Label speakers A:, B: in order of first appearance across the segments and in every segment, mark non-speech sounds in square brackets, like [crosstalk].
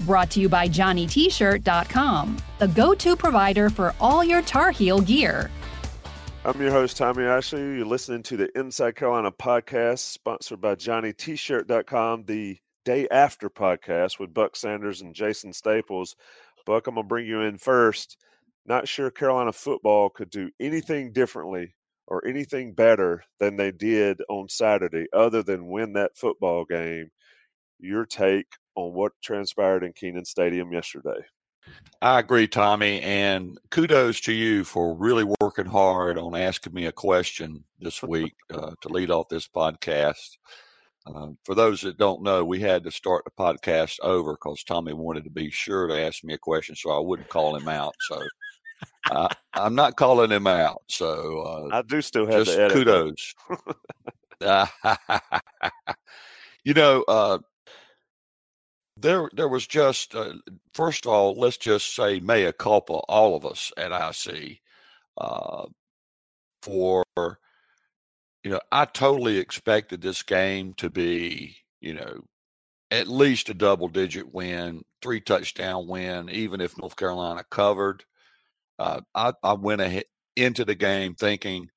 A: Brought to you by JohnnyT-shirt.com, the go-to provider for all your Tar Heel gear.
B: I'm your host, Tommy Ashley. You're listening to the Inside Carolina podcast, sponsored by JohnnyT-shirt.com, the day after podcast with Buck Sanders and Jason Staples. Buck, I'm going to bring you in first. Not sure Carolina football could do anything differently or anything better than they did on Saturday, other than win that football game. Your take on what transpired in Kenan Stadium yesterday.
C: I agree, Tommy, and kudos to you for really working hard on asking me a question this [laughs] week uh, to lead off this podcast. Uh, for those that don't know, we had to start the podcast over because Tommy wanted to be sure to ask me a question so I wouldn't call him out. So uh, I'm not calling him out. So
B: uh, I do still have
C: just kudos. [laughs] you know, uh, there there was just uh, first of all, let's just say mea culpa, all of us at IC, uh, for you know, I totally expected this game to be you know at least a double digit win, three touchdown win, even if North Carolina covered. Uh, I, I went ahead into the game thinking,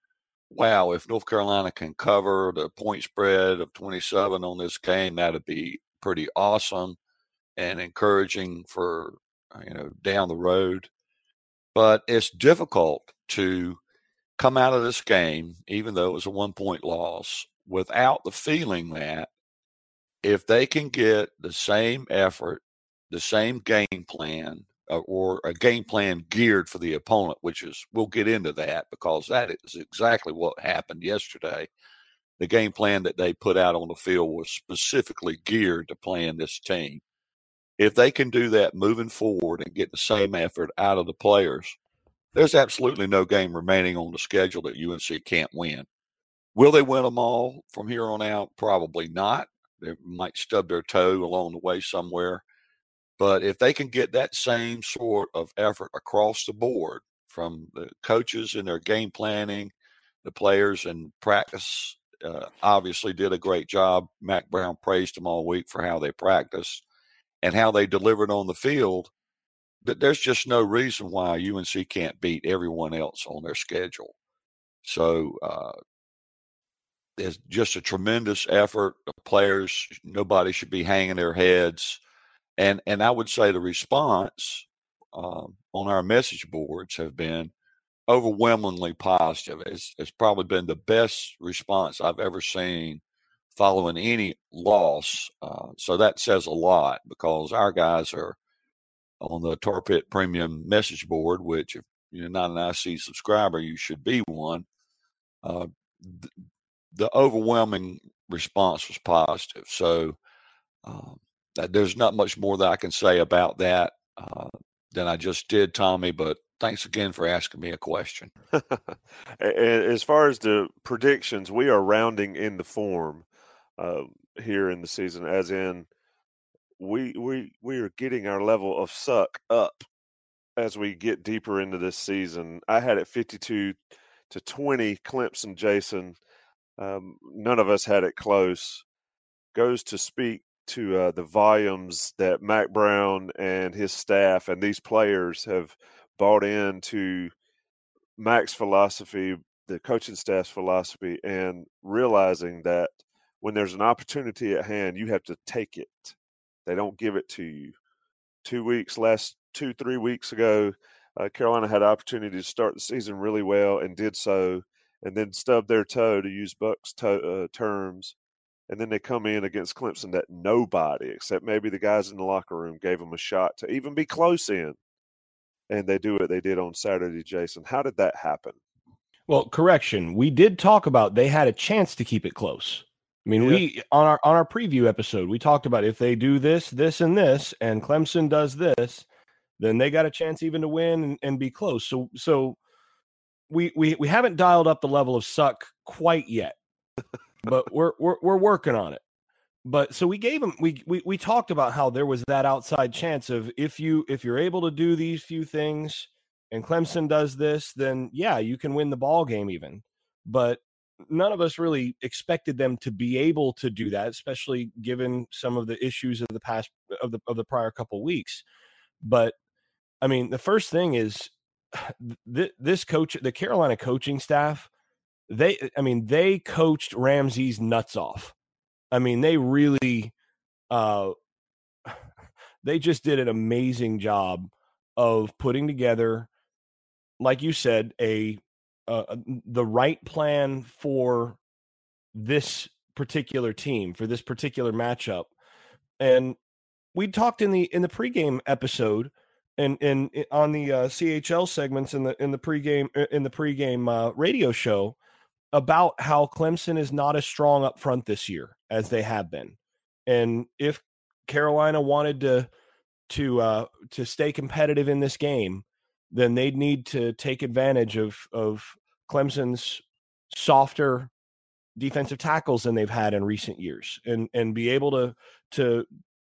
C: wow, if North Carolina can cover the point spread of 27 on this game, that'd be pretty awesome and encouraging for uh, you know down the road. But it's difficult to come out of this game, even though it was a one point loss, without the feeling that if they can get the same effort, the same game plan, uh, or a game plan geared for the opponent, which is we'll get into that because that is exactly what happened yesterday. The game plan that they put out on the field was specifically geared to playing this team if they can do that moving forward and get the same effort out of the players, there's absolutely no game remaining on the schedule that UNC can't win. Will they win them all from here on out? Probably not. They might stub their toe along the way somewhere. But if they can get that same sort of effort across the board from the coaches in their game planning, the players in practice uh, obviously did a great job. Mack Brown praised them all week for how they practiced and how they delivered on the field, that there's just no reason why UNC can't beat everyone else on their schedule. So uh, there's just a tremendous effort. The players, nobody should be hanging their heads, and and I would say the response um, on our message boards have been overwhelmingly positive. It's, it's probably been the best response I've ever seen following any loss. Uh, so that says a lot because our guys are on the Tar Pit Premium message board, which if you're not an IC subscriber, you should be one. Uh, th- the overwhelming response was positive. So uh, there's not much more that I can say about that uh, than I just did, Tommy. But thanks again for asking me a question. [laughs]
B: as far as the predictions, we are rounding in the form uh, here in the season, as in we we we are getting our level of suck up as we get deeper into this season. I had it fifty-two to twenty. Clemson, Jason, um, none of us had it close. Goes to speak to uh, the volumes that Mack Brown and his staff and these players have bought into Mack's philosophy, the coaching staff's philosophy, and realizing that when there's an opportunity at hand, you have to take it. They don't give it to you. Two weeks, last two, three weeks ago, uh, Carolina had opportunity to start the season really well and did so, and then stubbed their toe to use Buck's to, uh, terms. And then they come in against Clemson that nobody, except maybe the guys in the locker room, gave them a shot to even be close in. And they do what they did on Saturday, Jason. How did that happen?
D: Well, correction. We did talk about they had a chance to keep it close. I mean, yeah. we on our on our preview episode, we talked about if they do this, this, and this, and Clemson does this, then they got a chance even to win and, and be close. So so we we we haven't dialed up the level of suck quite yet, but we're we're we're working on it. But so we gave him we, we we talked about how there was that outside chance of if you if you're able to do these few things and Clemson does this, then yeah, you can win the ball game even. But none of us really expected them to be able to do that, especially given some of the issues of the past of the of the prior couple weeks. But I mean, the first thing is [sighs] th- this coach, the Carolina coaching staff, they, I mean, they coached Ramsey's nuts off. I mean, they really, uh, [sighs] they just did an amazing job of putting together, like you said, a uh, the right plan for this particular team for this particular matchup. And we talked in the in the pregame episode and and on the uh, CHL segments in the in the pregame uh, in the pregame uh, radio show about how Clemson is not as strong up front this year as they have been, and if Carolina wanted to to uh, to stay competitive in this game, then they'd need to take advantage of of Clemson's softer defensive tackles than they've had in recent years, and and be able to to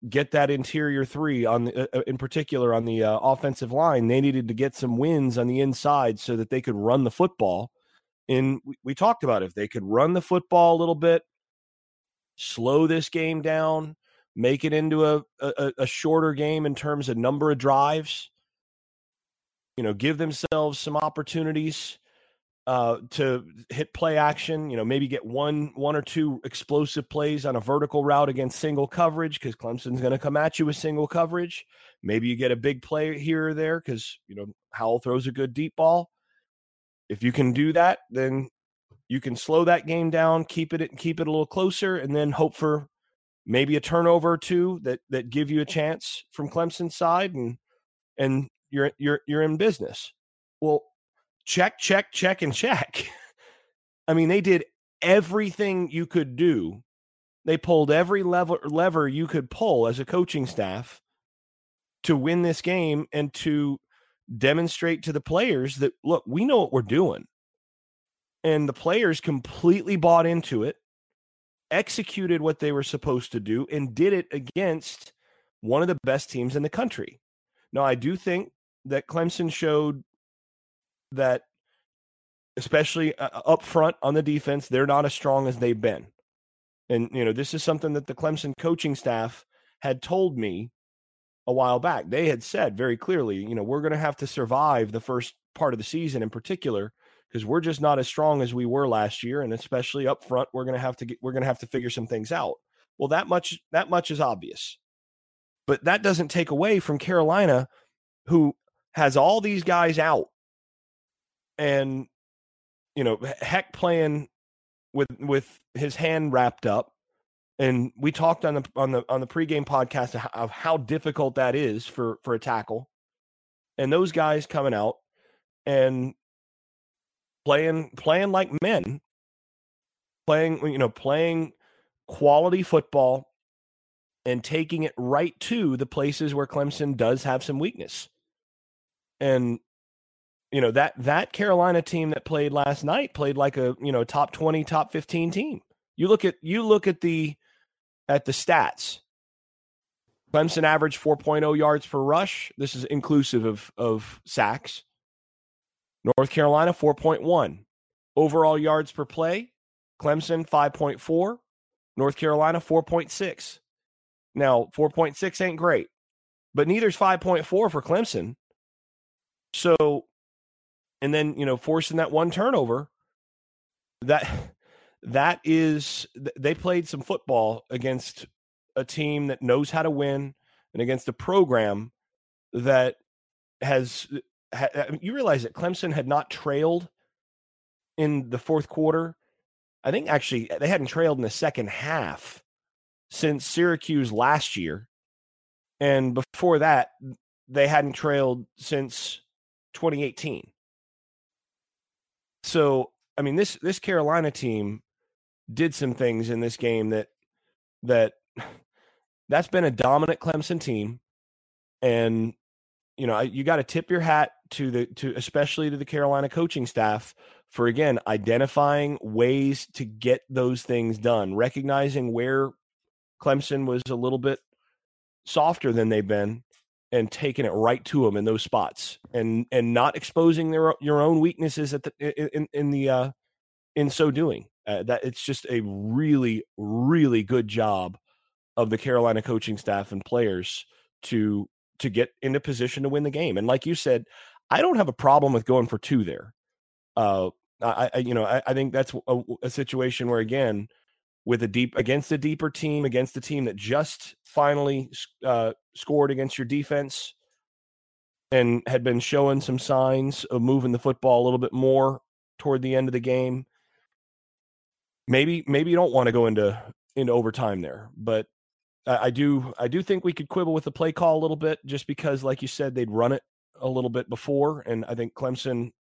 D: get that interior three on the, uh, in particular on the uh, offensive line. They needed to get some wins on the inside so that they could run the football. And we, we talked about if they could run the football a little bit, slow this game down, make it into a, a, a shorter game in terms of number of drives. You know, give themselves some opportunities uh, to hit play action. You know, maybe get one one or two explosive plays on a vertical route against single coverage because Clemson's going to come at you with single coverage. Maybe you get a big play here or there because you know Howell throws a good deep ball. If you can do that, then you can slow that game down, keep it keep it a little closer, and then hope for maybe a turnover or two that that give you a chance from Clemson's side, and and you're you're you're in business. Well, check, check, check, and check. [laughs] I mean, they did everything you could do. They pulled every lever lever you could pull as a coaching staff to win this game and to demonstrate to the players that look, we know what we're doing. And the players completely bought into it, executed what they were supposed to do, and did it against one of the best teams in the country. Now, I do think that Clemson showed that, especially uh, up front on the defense, they're not as strong as they've been. And, you know, this is something that the Clemson coaching staff had told me a while back. They had said very clearly, you know, we're going to have to survive the first part of the season in particular because we're just not as strong as we were last year and especially up front we're going to have to get we're going to have to figure some things out. Well, that much that much is obvious. But that doesn't take away from Carolina who has all these guys out and you know heck playing with with his hand wrapped up and we talked on the on the on the pregame podcast of how difficult that is for for a tackle and those guys coming out and playing playing like men playing you know playing quality football and taking it right to the places where Clemson does have some weakness and you know that that Carolina team that played last night played like a you know top 20 top 15 team. You look at you look at the at the stats. Clemson averaged 4.0 yards per rush. This is inclusive of of sacks. North Carolina 4.1 overall yards per play Clemson 5.4 North Carolina 4.6 now 4.6 ain't great but neither's 5.4 for Clemson so and then you know forcing that one turnover that that is they played some football against a team that knows how to win and against a program that has ha, you realize that Clemson had not trailed in the fourth quarter. I think actually they hadn't trailed in the second half since Syracuse last year. And before that they hadn't trailed since 2018 so, I mean, this this Carolina team did some things in this game that that [sighs] that's been a dominant Clemson team, and you know you got to tip your hat to the to especially to the Carolina coaching staff for again identifying ways to get those things done, recognizing where Clemson was a little bit softer than they've been and taking it right to them in those spots and and not exposing their your own weaknesses at the in in the uh in so doing. Uh, that it's just a really really good job of the Carolina coaching staff and players to to get in into position to win the game. And like you said I don't have a problem with going for two there. Uh I, I you know I, I think that's a, a situation where again with a deep against a deeper team, against a team that just finally uh, scored against your defense and had been showing some signs of moving the football a little bit more toward the end of the game. Maybe maybe you don't want to go into into overtime there, but I, I do I do think we could quibble with the play call a little bit just because, like you said, they'd run it a little bit before, and I think Clemson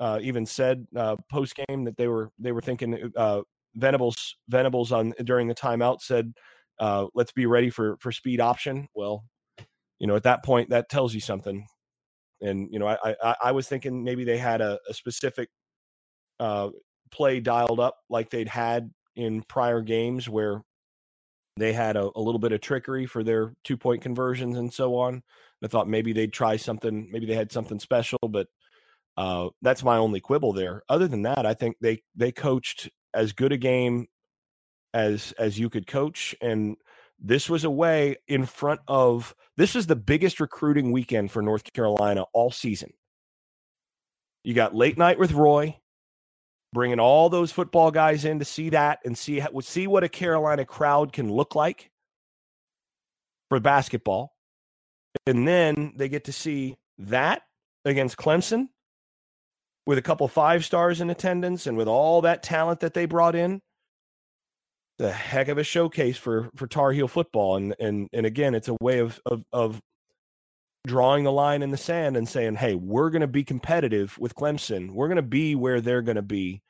D: uh, even said uh, post game that they were they were thinking uh, Venables Venables on during the timeout said, uh, "Let's be ready for for speed option." Well, you know, at that point, that tells you something. And you know, I I, I was thinking maybe they had a, a specific uh, play dialed up like they'd had in prior games where they had a, a little bit of trickery for their two point conversions and so on. I thought maybe they'd try something. Maybe they had something special, but uh, that's my only quibble there. Other than that, I think they they coached as good a game as as you could coach and this was a way in front of this is the biggest recruiting weekend for North Carolina all season. You got late night with Roy, bringing all those football guys in to see that and see see what a Carolina crowd can look like for basketball, and then they get to see that against Clemson with a couple five stars in attendance and with all that talent that they brought in the heck of a showcase for for Tar Heel football. And and and again it's a way of of of drawing the line in the sand and saying hey we're going to be competitive with Clemson. We're going to be where they're going to be.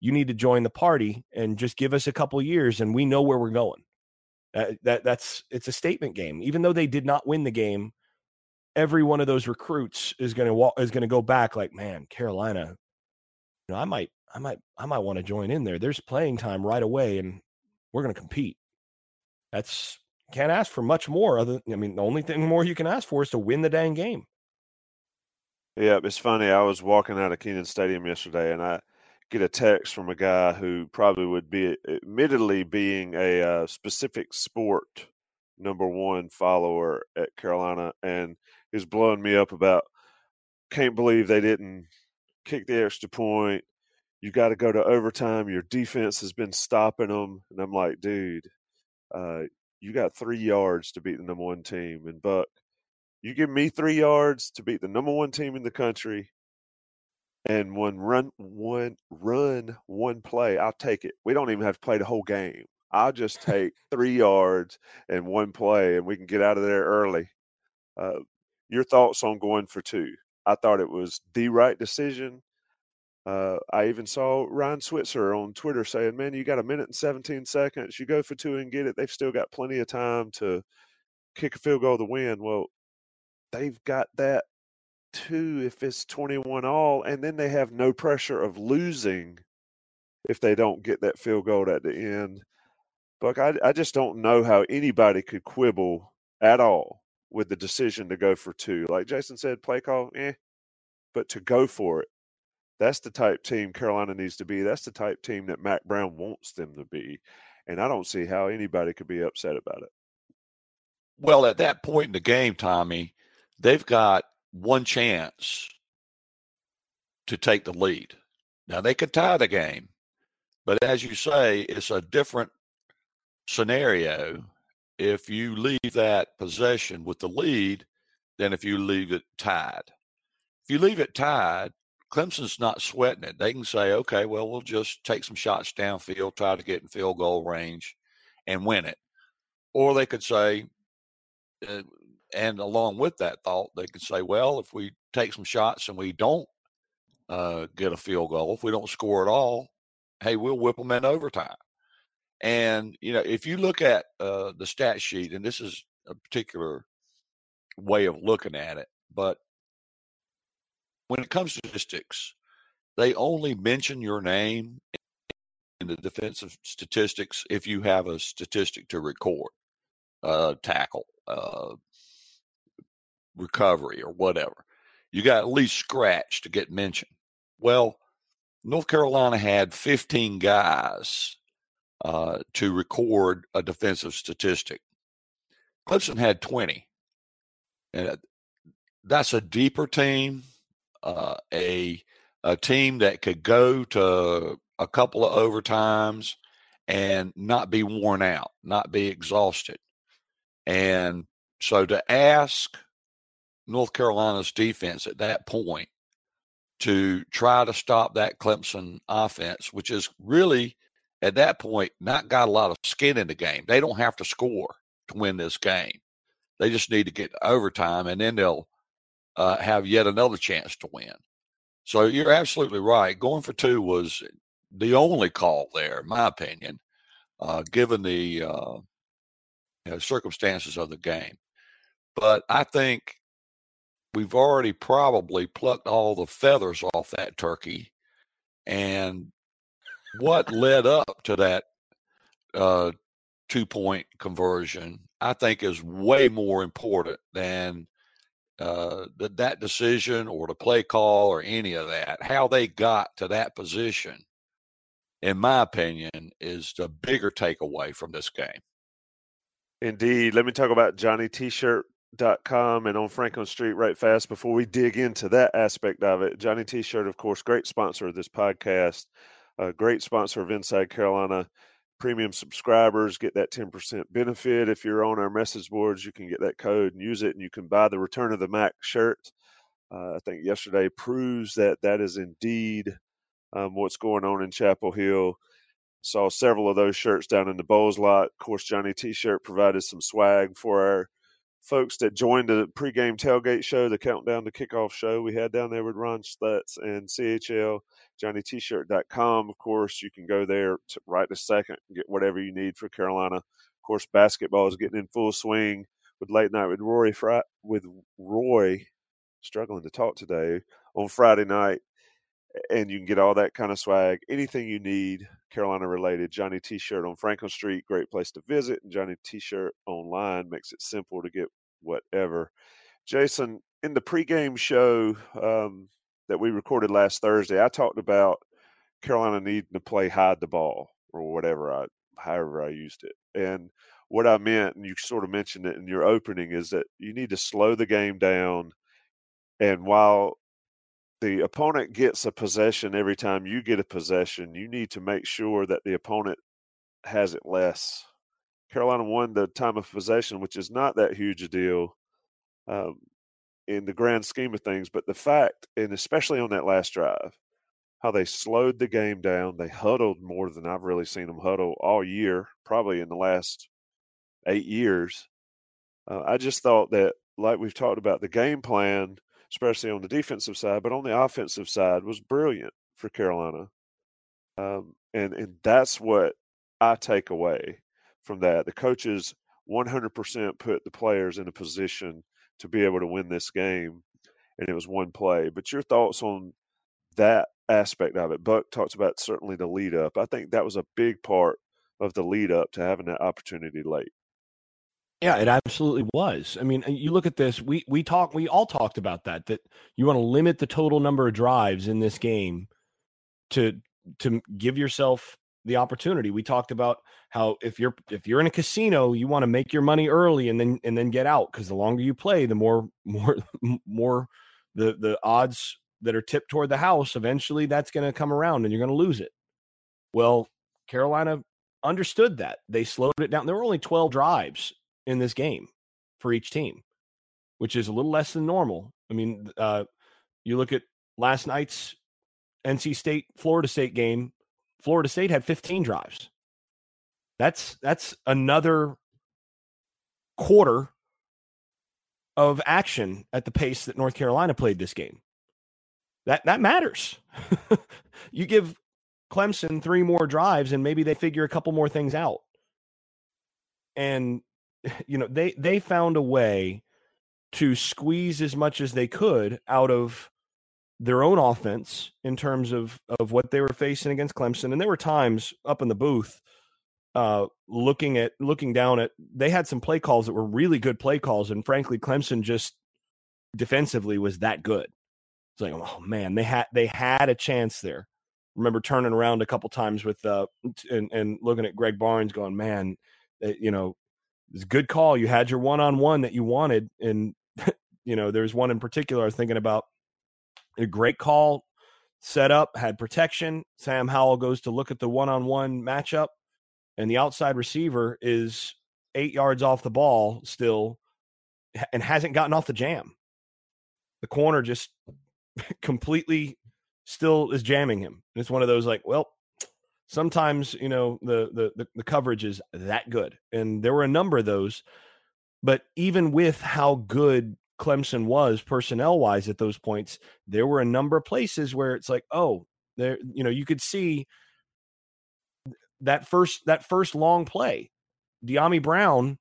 D: You need to join the party and just give us a couple years and we know where we're going. Uh, that that's it's a statement game. Even though they did not win the game every one of those recruits is going to walk is going to go back like, man, Carolina, you know, I might, I might, I might want to join in there. There's playing time right away, and we're going to compete. That's can't ask for much more. Other, I mean, the only thing [laughs] more you can ask for is to win the dang game.
B: Yeah, it's funny. I was walking out of Kenan Stadium yesterday, and I get a text from a guy who probably would be, admittedly, being a uh, specific sport number one follower at Carolina, and is blowing me up about can't believe they didn't kick the extra point. You got to go to overtime. Your defense has been stopping them, and I'm like, dude, uh, you got three yards to beat the number one team. And Buck, you give me three yards to beat the number one team in the country, and one run, one run, one play, I'll take it. We don't even have to play the whole game. I'll just take three yards and one play, and we can get out of there early. Uh, your thoughts on going for two? I thought it was the right decision. Uh, I even saw Ryan Switzer on Twitter saying, "Man, you got a minute and 17 seconds. You go for two and get it. They've still got plenty of time to kick a field goal to win." Well, they've got that too if it's 21 all, and then they have no pressure of losing if they don't get that field goal at the end. Buck, I, I just don't know how anybody could quibble at all with the decision to go for two. Like Jason said, play call, eh. But to go for it, that's the type team Carolina needs to be. That's the type team that Mack Brown wants them to be. And I don't see how anybody could be upset about it.
C: Well, at that point in the game, Tommy, they've got one chance to take the lead. Now they could tie the game, but as you say, it's a different scenario if you leave that possession with the lead than if you leave it tied. If you leave it tied, Clemson's not sweating it. They can say, okay, well, we'll just take some shots downfield, try to get in field goal range and win it. Or they could say, uh, and along with that thought, they could say, well, if we take some shots and we don't uh, get a field goal, if we don't score at all, hey, we'll whip them in overtime. And you know, if you look at uh, the stat sheet, and this is a particular way of looking at it, but when it comes to statistics, they only mention your name in the defensive statistics if you have a statistic to record, uh, tackle, uh, recovery, or whatever. You got at least scratch to get mentioned. Well, North Carolina had 15 guys uh, to record a defensive statistic. Clemson had 20. And that's a deeper team, uh, a a team that could go to a couple of overtimes and not be worn out, not be exhausted. And so to ask North Carolina's defense at that point to try to stop that Clemson offense, which is really at that point not got a lot of skin in the game. They don't have to score to win this game. They just need to get overtime, and then they'll uh, have yet another chance to win. So you're absolutely right. Going for two was the only call there, in my opinion, uh, given the uh, you know, circumstances of the game. But I think we've already probably plucked all the feathers off that turkey. And what led up to that uh, two point conversion, I think, is way more important than uh, that, that decision or the play call or any of that. How they got to that position, in my opinion, is the bigger takeaway from this game.
B: Indeed. Let me talk about Johnny T-shirt dot com and on Franklin Street right fast before we dig into that aspect of it. Johnny T-shirt, of course, great sponsor of this podcast, a great sponsor of Inside Carolina. Premium subscribers get that 10% benefit. If you're on our message boards, you can get that code and use it, and you can buy the Return of the Mac shirt. Uh, I think yesterday proves that that is indeed um, what's going on in Chapel Hill. Saw several of those shirts down in the Bowles lot. Of course, Johnny T-shirt provided some swag for our folks that joined the pregame tailgate show, the countdown to kickoff show we had down there with Ron Stutts and CHL, JohnnyT-shirt.com. Of course, you can go there to right a second get whatever you need for Carolina. Of course, basketball is getting in full swing with late night with Roy with Roy struggling to talk today on Friday night and you can get all that kind of swag. Anything you need, Carolina related, Johnny T shirt on Franklin Street, great place to visit. And Johnny T shirt online makes it simple to get whatever. Jason, in the pregame show um, that we recorded last Thursday, I talked about Carolina needing to play hide the ball or whatever I, however I used it. And what I meant, and you sort of mentioned it in your opening, is that you need to slow the game down. And while the opponent gets a possession every time you get a possession, you need to make sure that the opponent has it less. Carolina won the time of possession, which is not that huge a deal um, in the grand scheme of things. But the fact, and especially on that last drive, how they slowed the game down, they huddled more than I've really seen them huddle all year, probably in the last eight years. Uh, I just thought that, like we've talked about, the game plan – especially on the defensive side, but on the offensive side was brilliant for Carolina. Um, and and that's what I take away from that. The coaches 100% put the players in a position to be able to win this game, and it was one play. But your thoughts on that aspect of it? Buck talks about certainly the lead up. I think that was a big part of the lead up to having that opportunity late.
D: Yeah, it absolutely was. I mean, you look at this. We we talk. We all talked about that. That you want to limit the total number of drives in this game to to give yourself the opportunity. We talked about how if you're if you're in a casino, you want to make your money early and then and then get out because the longer you play, the more [laughs] more more the the odds that are tipped toward the house. Eventually, that's going to come around and you're going to lose it. Well, Carolina understood that. They slowed it down. There were only 12 drives in this game for each team, which is a little less than normal. I mean, uh, you look at last night's NC State Florida State game. Florida State had 15 drives. That's that's another quarter of action at the pace that North Carolina played this game. That that matters. [laughs] you give Clemson three more drives and maybe they figure a couple more things out. And [laughs] you know they they found a way to squeeze as much as they could out of their own offense in terms of of what they were facing against Clemson. And there were times up in the booth uh, looking at looking down at they had some play calls that were really good play calls, and frankly, Clemson just defensively was that good. It's like, oh man, they had they had a chance there. Remember turning around a couple times with uh and, and looking at Greg Barnes, going, man, you know, it's a good call. You had your one on one that you wanted, and [laughs] you know, there's one in particular I was thinking about. A great call, set up, had protection. Sam Howell goes to look at the one on one matchup and the outside receiver is eight yards off the ball still and hasn't gotten off the jam. The corner just [laughs] completely still is jamming him. And it's one of those like, well, sometimes, you know, the, the the the coverage is that good. And there were a number of those. But even with how good Clemson was personnel wise at those points, there were a number of places where it's like, oh, there, you know, you could see that first that first long play, Dyami Brown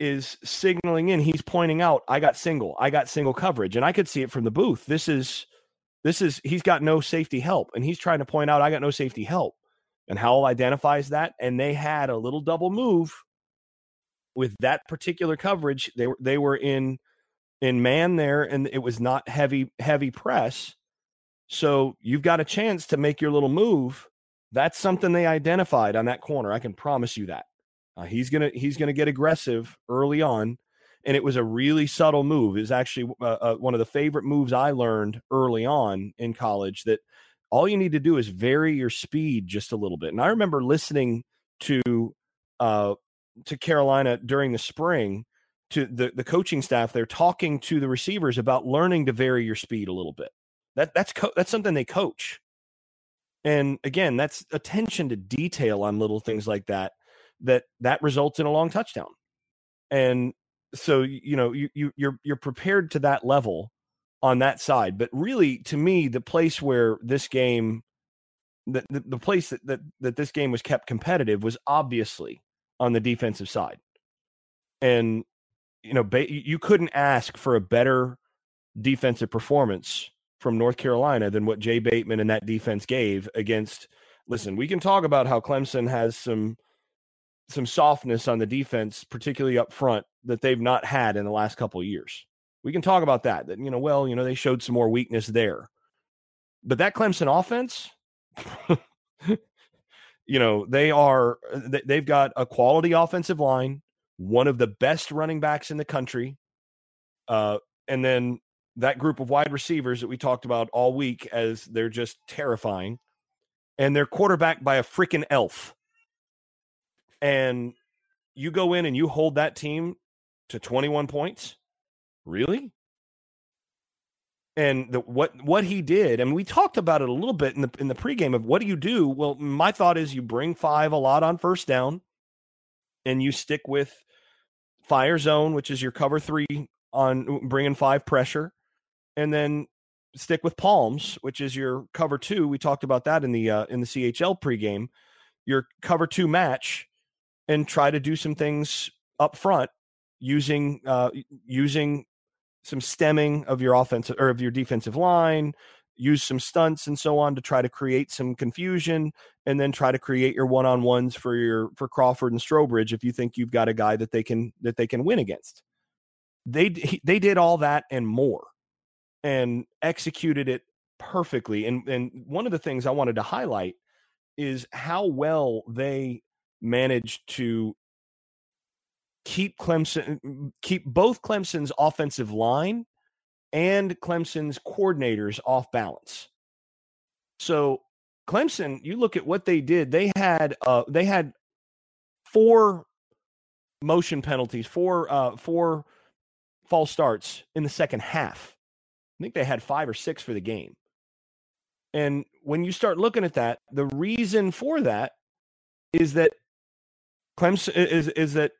D: is signaling in. He's pointing out, "I got single. I got single coverage," and I could see it from the booth. This is this is he's got no safety help, and he's trying to point out, "I got no safety help." And Howell identifies that, and they had a little double move with that particular coverage. They were they were in in man there, and it was not heavy heavy press. So you've got a chance to make your little move that's something they identified on that corner. I can promise you that. Uh, he's gonna he's gonna get aggressive early on, and it was a really subtle move. Is actually uh, uh, one of the favorite moves I learned early on in college. That all you need to do is vary your speed just a little bit. And I remember listening to uh, to Carolina during the spring to the the coaching staff. They're talking to the receivers about learning to vary your speed a little bit. That that's co- that's something they coach. And again, that's attention to detail on little things like that that that results in a long touchdown. And so you know you, you you're you're prepared to that level on that side. But really, to me, the place where this game, the the, the place that, that that this game was kept competitive was obviously on the defensive side. And you know, you couldn't ask for a better defensive performance from North Carolina than what Jay Bateman and that defense gave against. Listen, we can talk about how Clemson has some some softness on the defense, particularly up front, that they've not had in the last couple of years. We can talk about that. That you know, well, you know, they showed some more weakness there, but that Clemson offense. [laughs] you know they are they've got a quality offensive line one of the best running backs in the country uh, and then that group of wide receivers that we talked about all week as they're just terrifying. And they're quarterbacked by a freaking elf. And you go in and you hold that team to 21 points? Really? And the, what what he did, and we talked about it a little bit in the in the pregame of what do you do? Well, my thought is you bring five a lot on first down, and you stick with fire zone, which is your cover three on bringing five pressure, and then stick with palms, which is your cover two. We talked about that in the uh, in the CHL pregame. Your cover two match, and try to do some things up front using uh, using some stemming of your offensive or of your defensive line. Use some stunts and so on to try to create some confusion, and then try to create your one on ones for your for Crawford and Strowbridge if you think you've got a guy that they can that they can win against. They they did all that and more and executed it perfectly. And and one of the things I wanted to highlight is how well they managed to keep Clemson keep both Clemson's offensive line and Clemson's coordinators off balance. So Clemson, you look at what they did. They had uh they had four motion penalties, four uh four false starts in the second half. I think they had five or six for the game. And when you start looking at that, the reason for that is that Clemson is is that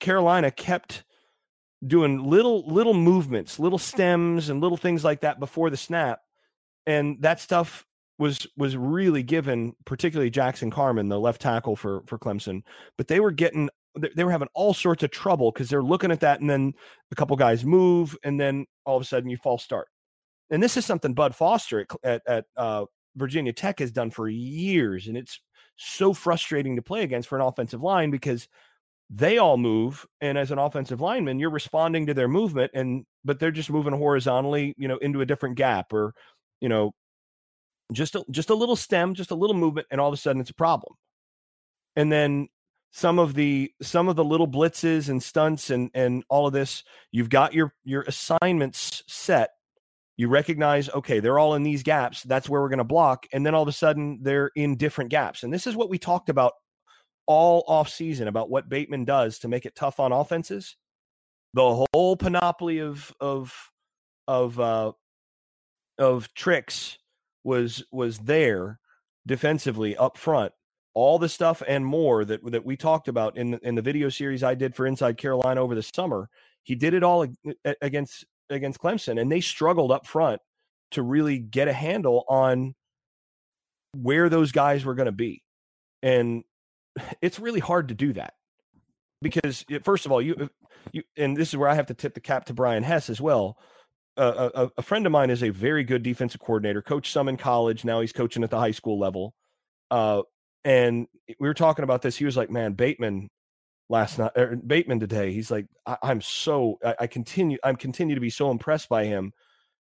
D: Carolina kept doing little little movements, little stems and little things like that before the snap. And that stuff was was really given, particularly Jackson Carman, the left tackle for for Clemson. But they were getting they were having all sorts of trouble because they're looking at that and then a couple guys move and then all of a sudden you false start and this is something Bud Foster at, at, at uh, Virginia Tech has done for years, and it's so frustrating to play against for an offensive line because they all move, and as an offensive lineman, you're responding to their movement, and but they're just moving horizontally, you know, into a different gap, or you know, just a, just a little stem, just a little movement, and all of a sudden it's a problem. And then some of the some of the little blitzes and stunts and and all of this, you've got your your assignments set you recognize okay they're all in these gaps that's where we're going to block and then all of a sudden they're in different gaps and this is what we talked about all off season about what bateman does to make it tough on offenses the whole panoply of of of uh of tricks was was there defensively up front all the stuff and more that that we talked about in the, in the video series I did for Inside Carolina over the summer. He did it all against against Clemson, and they struggled up front to really get a handle on where those guys were going to be. And it's really hard to do that because first of all, you you and this is where I have to tip the cap to Brian Hess as well. Uh, a, a, friend of mine is a very good defensive coordinator, coached some in college. Now he's coaching at the high school level. Uh, and we were talking about this. He was like, "Man, Bateman last night er, Bateman today. He's like, I, am so I, I, continue I'm continue to be so impressed by him.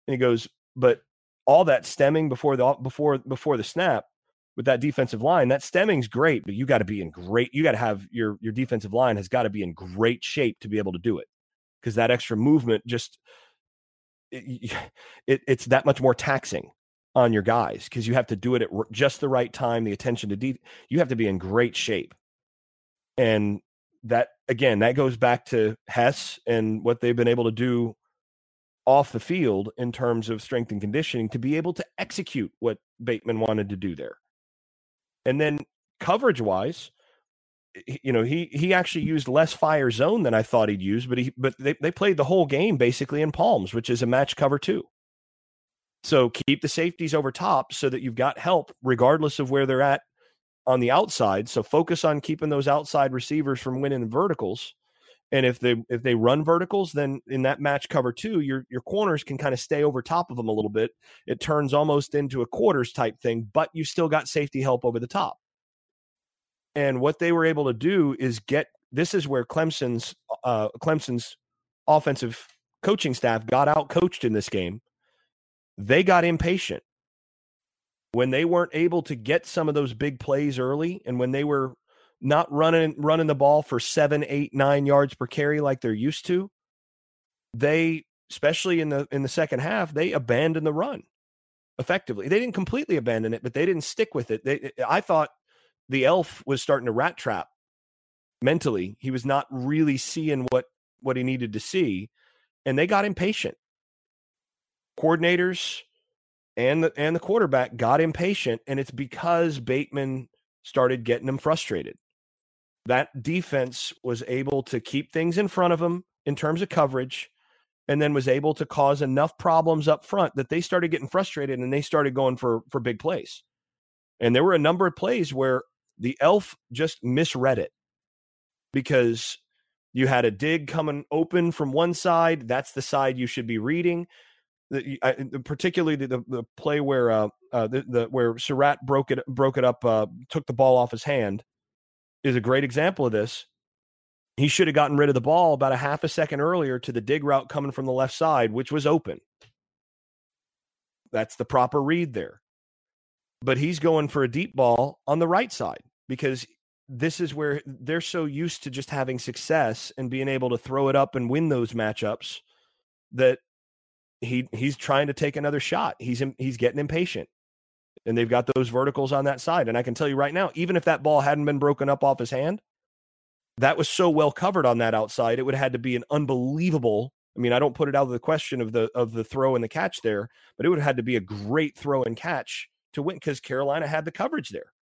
D: And he goes, but all that stemming before the before before the snap with that defensive line, that stemming's great, but you got to be in great. You got to have your your defensive line has got to be in great shape to be able to do it because that extra movement just it, it, it's that much more taxing on your guys because you have to do it at just the right time. The attention to detail, you have to be in great shape. And that again, that goes back to Hess and what they've been able to do off the field in terms of strength and conditioning to be able to execute what Bateman wanted to do there. And then coverage wise, you know, he he actually used less fire zone than I thought he'd use, but he but they, they played the whole game basically in palms, which is a match cover two. So keep the safeties over top so that you've got help regardless of where they're at on the outside. So focus on keeping those outside receivers from winning verticals. And if they if they run verticals, then in that match cover two, your your corners can kind of stay over top of them a little bit. It turns almost into a quarters type thing, but you still got safety help over the top. And what they were able to do is get this is where Clemson's uh, Clemson's offensive coaching staff got out coached in this game. They got impatient when they weren't able to get some of those big plays early and when they were not running running the ball for seven, eight, nine yards per carry like they're used to, they especially in the in the second half, they abandoned the run effectively. They didn't completely abandon it, but they didn't stick with it. They, I thought the elf was starting to rat trap mentally. He was not really seeing what what he needed to see, and they got impatient. Coordinators, and the and the quarterback got impatient, and it's because Bateman started getting them frustrated. That defense was able to keep things in front of them in terms of coverage, and then was able to cause enough problems up front that they started getting frustrated and they started going for for big plays. And there were a number of plays where the elf just misread it because you had a dig coming open from one side. That's the side you should be reading the, I, particularly the, the, play where uh, uh the, the where Surratt broke it broke it up uh, took the ball off his hand is a great example of this. He should have gotten rid of the ball about a half a second earlier to the dig route coming from the left side, which was open. That's the proper read there. But he's going for a deep ball on the right side because this is where they're so used to just having success and being able to throw it up and win those matchups that he he's trying to take another shot. He's he's getting impatient. And they've got those verticals on that side. And I can tell you right now, even if that ball hadn't been broken up off his hand, that was so well covered on that outside, it would have had to be an unbelievable. I mean, I don't put it out of the question of the of the throw and the catch there, but it would have had to be a great throw and catch to win because Carolina had the coverage there.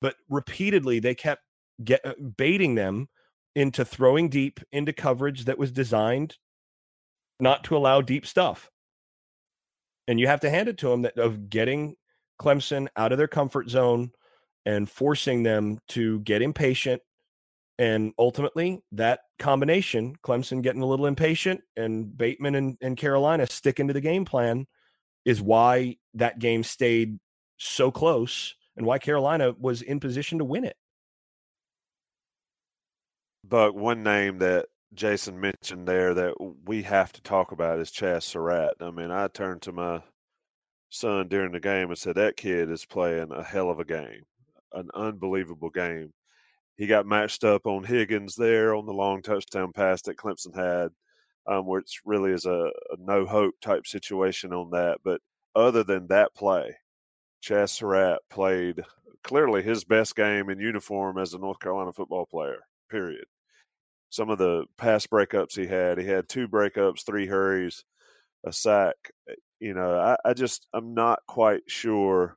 D: But repeatedly, they kept get uh, baiting them into throwing deep into coverage that was designed not to allow deep stuff. And you have to hand it to them that of getting Clemson out of their comfort zone and forcing them to get impatient. And ultimately, that combination, Clemson getting a little impatient and Bateman and, and Carolina sticking to the game plan, is why that game stayed so close and why Carolina was in position to win it.
B: But one name that Jason mentioned there that we have to talk about is Chazz Surratt. I mean, I turned to my son during the game and said, That kid is playing a hell of a game, an unbelievable game. He got matched up on Higgins there on the long touchdown pass that Clemson had, um, which really is a, a no hope type situation on that. But other than that play, Surratt played clearly his best game in uniform as a North Carolina football player, period. Some of the pass breakups he had, he had two breakups, three hurries, a sack. You know, I, I just, I'm not quite sure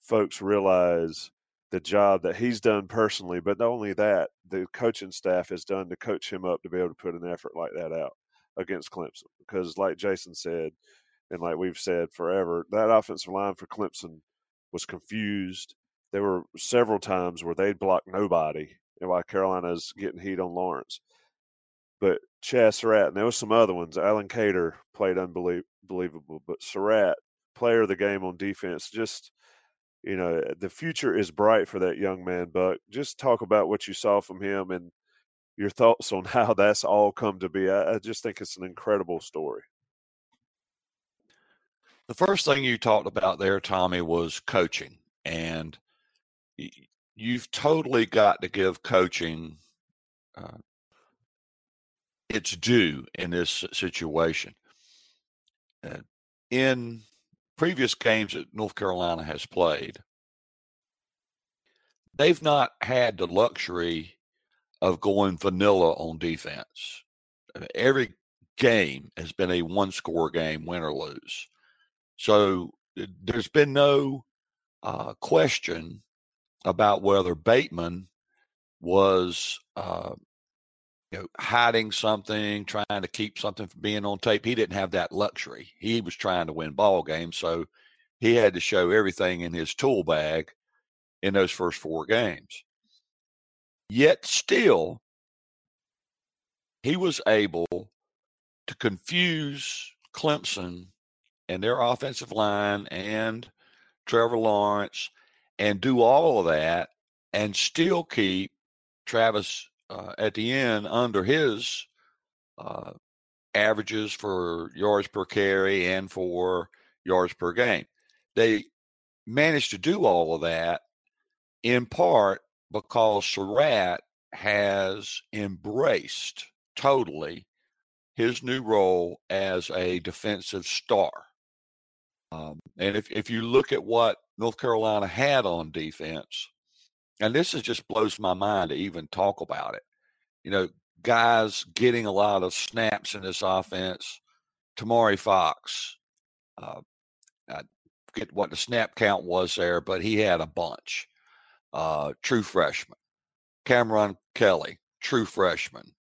B: folks realize the job that he's done personally, but not only that, the coaching staff has done to coach him up to be able to put an effort like that out against Clemson. Because, like Jason said, and like we've said forever, that offensive line for Clemson was confused. There were several times where they'd block nobody, and while Carolina's getting heat on Lawrence. But Chazz Surratt, and there was some other ones. Alan Cater played unbelievable, but Surratt, player of the game on defense, just you know the future is bright for that young man. Buck, just talk about what you saw from him and your thoughts on [laughs] how that's all come to be. I, I just think it's an incredible story.
C: The first thing you talked about there, Tommy, was coaching. And you've totally got to give coaching uh, its due in this situation. Uh, in previous games that North Carolina has played, they've not had the luxury of going vanilla on defense. Every game has been a one score game, win or lose. So there's been no uh, question about whether Bateman was uh, know, hiding something, trying to keep something from being on tape. He didn't have that luxury. He was trying to win ball games, so he had to show everything in his tool bag in those first four games. Yet still, he was able to confuse Clemson and their offensive line and Trevor Lawrence and do all of that and still keep Travis uh, Etienne under his uh, averages for yards per carry and for yards per game. They managed to do all of that in part because Surratt has embraced totally his new role as a defensive star. Um, and if, if you look at what North Carolina had on defense, and this is just blows my mind to even talk about it. You know, guys getting a lot of snaps in this offense. Tomari Fox, uh, I forget what the snap count was there, but he had a bunch. Uh, true freshman. Cameron Kelly, true freshman,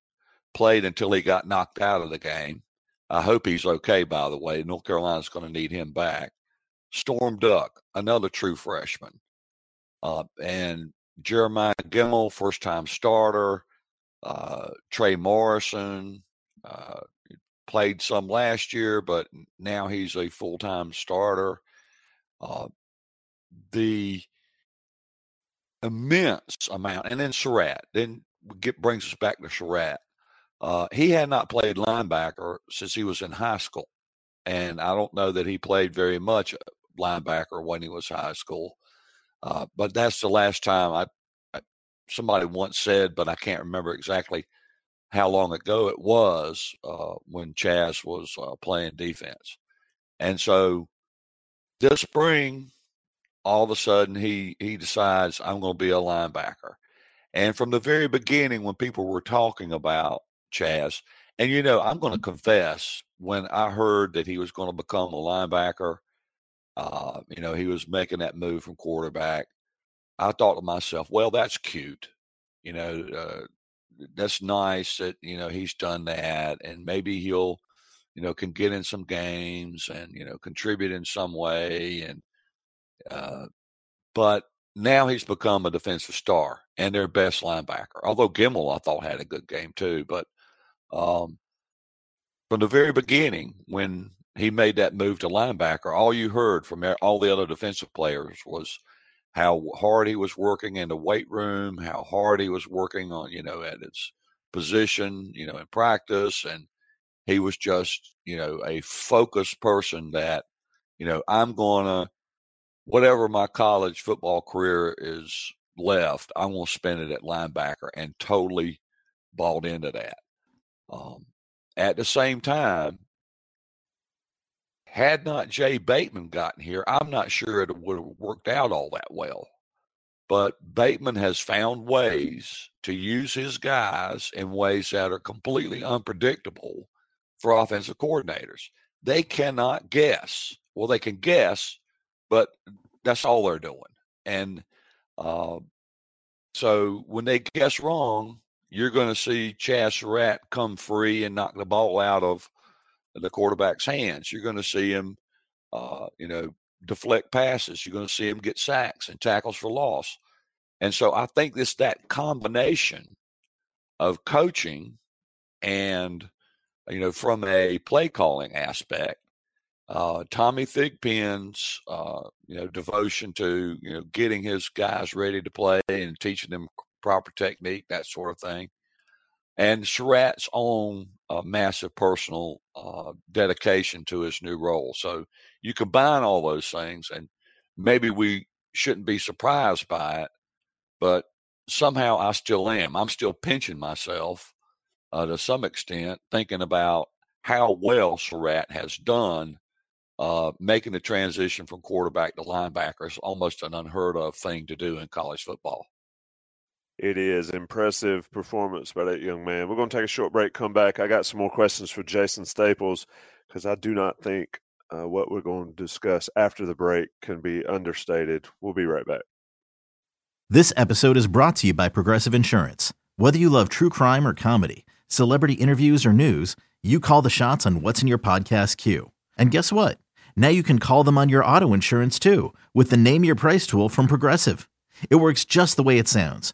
C: played until he got knocked out of the game. I hope he's okay, by the way. North Carolina's going to need him back. Storm Duck, another true freshman. Uh, and Jeremiah Gemmel, first time starter. Uh, Trey Morrison uh, played some last year, but now he's a full time starter. Uh, the immense amount, and then Surratt, then get, brings us back to Surratt. Uh, he had not played linebacker since he was in high school. And I don't know that he played very much uh, linebacker when he was high school. Uh, but that's the last time I, I, somebody once said, but I can't remember exactly how long ago it was uh, when Chazz was uh, playing defense. And so this spring, all of a sudden he he decides I'm going to be a linebacker. And from the very beginning, when people were talking about Chazz. And you know, I'm going to confess when I heard that he was going to become a linebacker, uh, you know, he was making that move from quarterback. I thought to myself, well, that's cute. You know, uh, that's nice that, you know, he's done that and maybe he'll, you know, can get in some games and, you know, contribute in some way. And, uh, but now he's become a defensive star and their best linebacker. Although Gemmel, I thought, had a good game too. But um, from the very beginning, when he made that move to linebacker, all you heard from all the other defensive players was how hard he was working in the weight room, how hard he was working on, you know, at his position, you know, in practice. And he was just, you know, a focused person that, you know, I'm going to, whatever my college football career is left, I want to spend it at linebacker and totally bought into that. Um, at the same time, had not Jay Bateman gotten here, I'm not sure it would have worked out all that well. But Bateman has found ways to use his guys in ways that are completely unpredictable for offensive coordinators. They cannot guess. Well, they can guess, but that's all they're doing. And uh, so when they guess wrong, you're going to see Chazz Surratt come free and knock the ball out of the quarterback's hands. You're going to see him, uh, you know, deflect passes. You're going to see him get sacks and tackles for loss. And so I think this that combination of coaching and you know from a play calling aspect, uh, Tommy Thigpen's uh, you know devotion to you know getting his guys ready to play and teaching them proper technique, that sort of thing, and Surratt's own uh, massive personal uh, dedication to his new role. So you combine all those things, and maybe we shouldn't be surprised by it, but somehow I still am. I'm still pinching myself uh, to some extent, thinking about how well Surratt has done uh, making the transition from quarterback to linebacker is almost an unheard of thing to do in college football.
B: It is impressive performance by that young man. We're going to take a short break. Come back. I got some more questions for Jason Staples because I do not think uh, what we're going to discuss after the break can be understated. We'll be right back.
E: This episode is brought to you by Progressive Insurance. Whether you love true crime or comedy, celebrity interviews or news, you call the shots on what's in your podcast queue. And guess what? Now you can call them on your auto insurance too with the Name Your Price tool from Progressive. It works just the way it sounds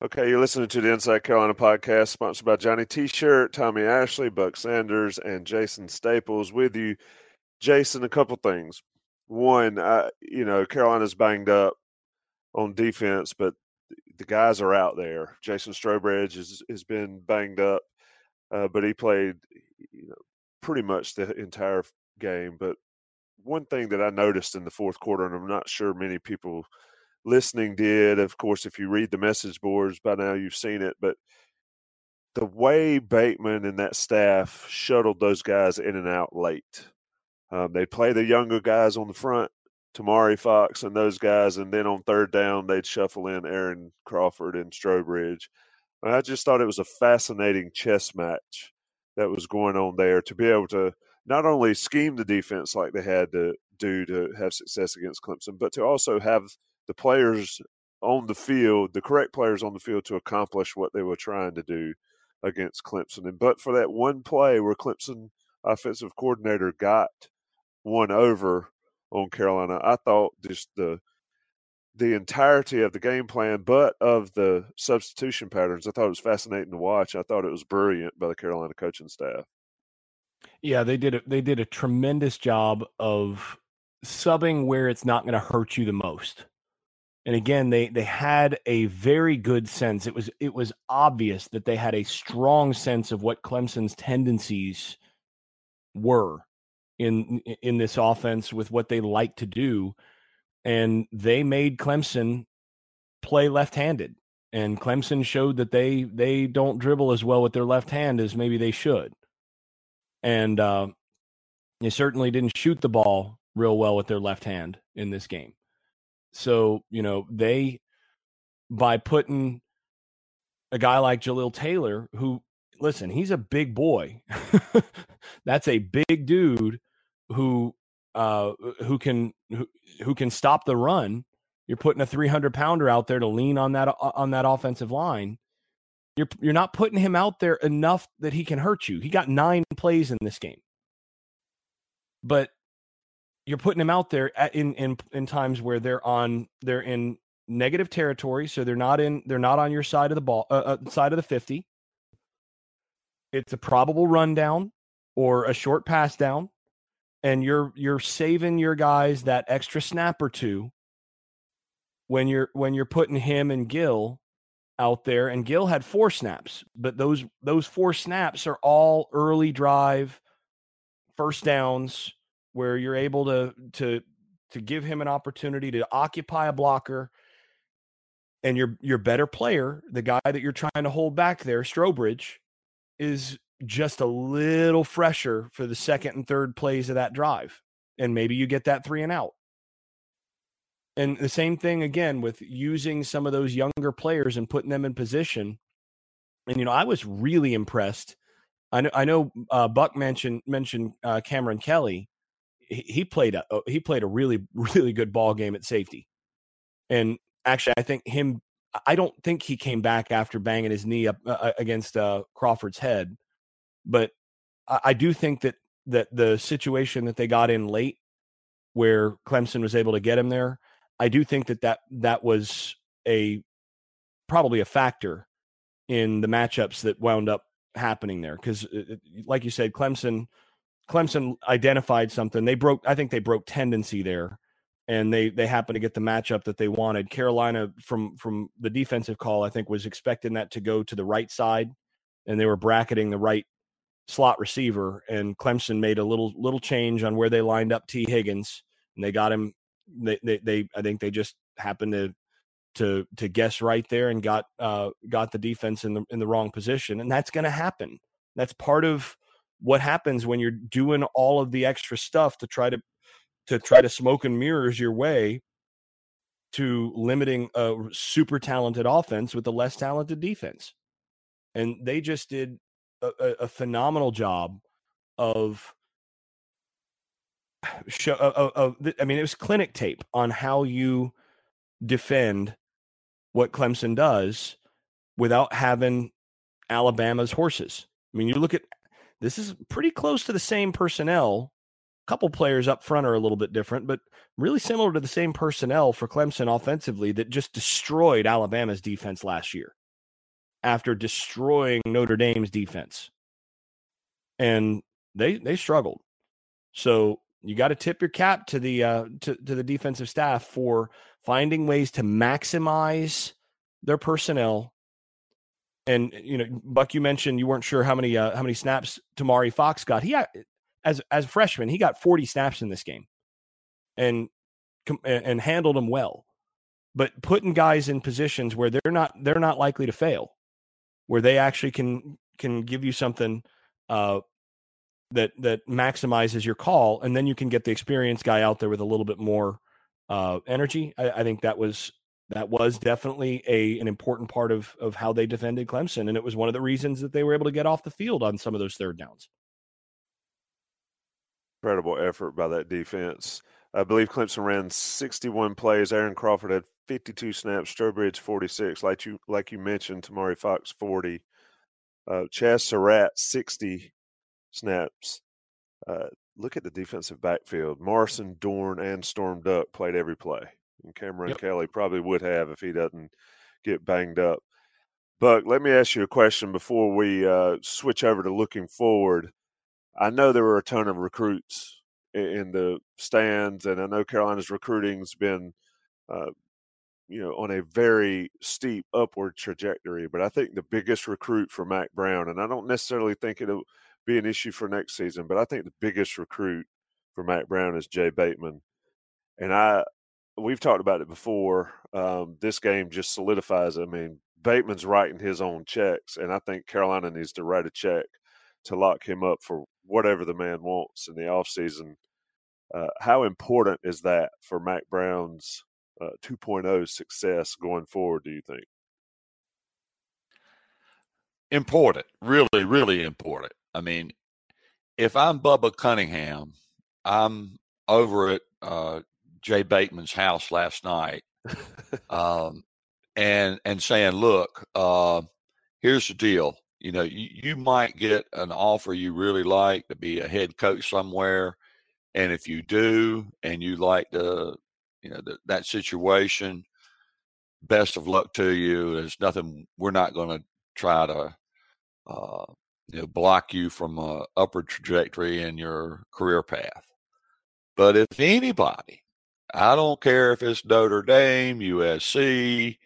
B: Okay, you're listening to the Inside Carolina podcast, sponsored by Johnny T-Shirt, Tommy Ashley, Buck Sanders, and Jason Staples. With you, Jason. A couple things. One, I, you know, Carolina's banged up on defense, but the guys are out there. Jason Strowbridge has has been banged up, uh, but he played, you know, pretty much the entire game. But one thing that I noticed in the fourth quarter, and I'm not sure many people listening did. Of course, if you read the message boards by now, you've seen it. But the way Bateman and that staff shuttled those guys in and out late, um, they play the younger guys on the front, Tomari Fox and those guys, and then on third down they'd shuffle in Aaron Crawford and Strowbridge. I just thought it was a fascinating chess match that was going on there to be able to not only scheme the defense like they had to do to have success against Clemson, but to also have the players on the field, the correct players on the field to accomplish what they were trying to do against Clemson. And but for that one play where Clemson offensive coordinator got one over on Carolina, I thought just the the entirety of the game plan, but of the substitution patterns, I thought it was fascinating to watch. I thought it was brilliant by the Carolina coaching staff.
D: Yeah, they did a, they did a tremendous job of subbing where it's not going to hurt you the most and again they they had a very good sense. It was it was obvious that they had a strong sense of what Clemson's tendencies were in in this offense with what they like to do. And they made Clemson play left-handed. And Clemson showed that they they don't dribble as well with their left hand as maybe they should, and uh, they certainly didn't shoot the ball real well with their left hand in this game. So you know they by putting a guy like Jalil Taylor, who listen, he's a big boy. [laughs] That's a big dude who uh, who can who, who can stop the run you're putting a 300 pounder out there to lean on that on that offensive line. You're you're not putting him out there enough that he can hurt you. He got nine plays in this game, but you're putting him out there at, in in in times where they're on they're in negative territory, so they're not in they're not on your side of the ball uh, uh, side of the 50. It's a probable rundown or a short pass down, and you're you're saving your guys that extra snap or two when you're when you're putting him and Gill out there and Gill had four snaps, but those those four snaps are all early drive first downs where you're able to to to give him an opportunity to occupy a blocker and your your better player, the guy that you're trying to hold back there, Strowbridge, is just a little fresher for the second and third plays of that drive. And maybe you get that three and out. And the same thing again with using some of those younger players and putting them in position. And you know, I was really impressed. I know, I know uh, Buck mentioned mentioned uh, Cameron Kelly. He, played a uh, he played a really [laughs] really good ball game at safety. And actually, I think him. I don't think he came back after banging his knee up uh, uh against uh, Crawford's head, but I, I do think that that the situation that they got in late, where Clemson was able to get him there, I do think that that that was a probably a factor in the matchups that wound up happening there because uh, like you said Clemson Clemson identified something. They broke I think they broke tendency there and they they happened to get the matchup that they wanted. Carolina from from the defensive call I think was expecting that to go to the right side and they were bracketing the right slot receiver and Clemson made a little little change on where they lined up Tee Higgins and they got him they, they, they I think they just happened to to to guess right there and got uh got the defense in the in the wrong position and that's going to happen. That's part of what happens when you're doing all of the extra stuff to try to to try to smoke and mirrors your way to limiting a super talented offense with a less talented defense. And they just did a, a phenomenal job of show of, of, I mean, it was clinic tape on how you defend what Clemson does without having Alabama's horses. I mean, you look at this is pretty close to the same personnel. A couple players up front are a little bit different, but really similar to the same personnel for Clemson offensively that just destroyed Alabama's defense last year after destroying Notre Dame's defense. And they they struggled. So you got to tip your cap to the uh, to, to the defensive staff for finding ways to maximize their personnel. And you know, Buck, you mentioned you weren't sure how many uh, how many snaps Tomari Fox got. He as as a freshman, he got 40 snaps in this game, and and handled them well. But putting guys in positions where they're not they're not likely to fail, where they actually can can give you something uh, that that maximizes your call, and then you can get the experienced guy out there with a little bit more uh, energy. I, I, think that was that was definitely a an important part of of how they defended Clemson, and it was one of the reasons that they were able to get off the field on some of those third downs.
B: Incredible effort by that defense. I believe Clemson ran 61 plays. Aaron Crawford had 52 snaps. Strowbridge 46. Like you like you mentioned, Tomari Fox 40. Uh, Chazz Surratt 60 snaps. Uh, look at the defensive backfield. Morrison, Dorn, and Storm Duck played every play. And Cameron yep. Kelly probably would have if he doesn't get banged up. Buck, let me ask you a question before we uh, switch over to looking forward. I know there were a ton of recruits in, the stands, and I know Carolina's recruiting's been, uh, you know, on a very steep upward trajectory. But I think the biggest recruit for Mack Brown, and I don't necessarily think it'll be an issue for next season. But I think the biggest recruit for Mack Brown is Jay Bateman, and I we've talked about it before. Um, this game just solidifies. I mean, Bateman's writing his own checks, and I think Carolina needs to write a check to lock him up for whatever the man wants in the offseason. Uh, how important is that for Mack Brown's uh, 2.0 success going forward, do you think?
C: Important, really, really important. I mean, if I'm Bubba Cunningham, I'm over at uh, Jay Bateman's house last night, [laughs] um, and and saying, "Look, uh, here's the deal. You know, you, you might get an offer you really like to be a head coach somewhere, and if you do, and you like the, you know, the, that situation, best of luck to you. There's nothing. We're not going to try to." Uh, you know, block you from a upward trajectory in your career path. But if anybody, I don't care if it's Notre Dame, USC,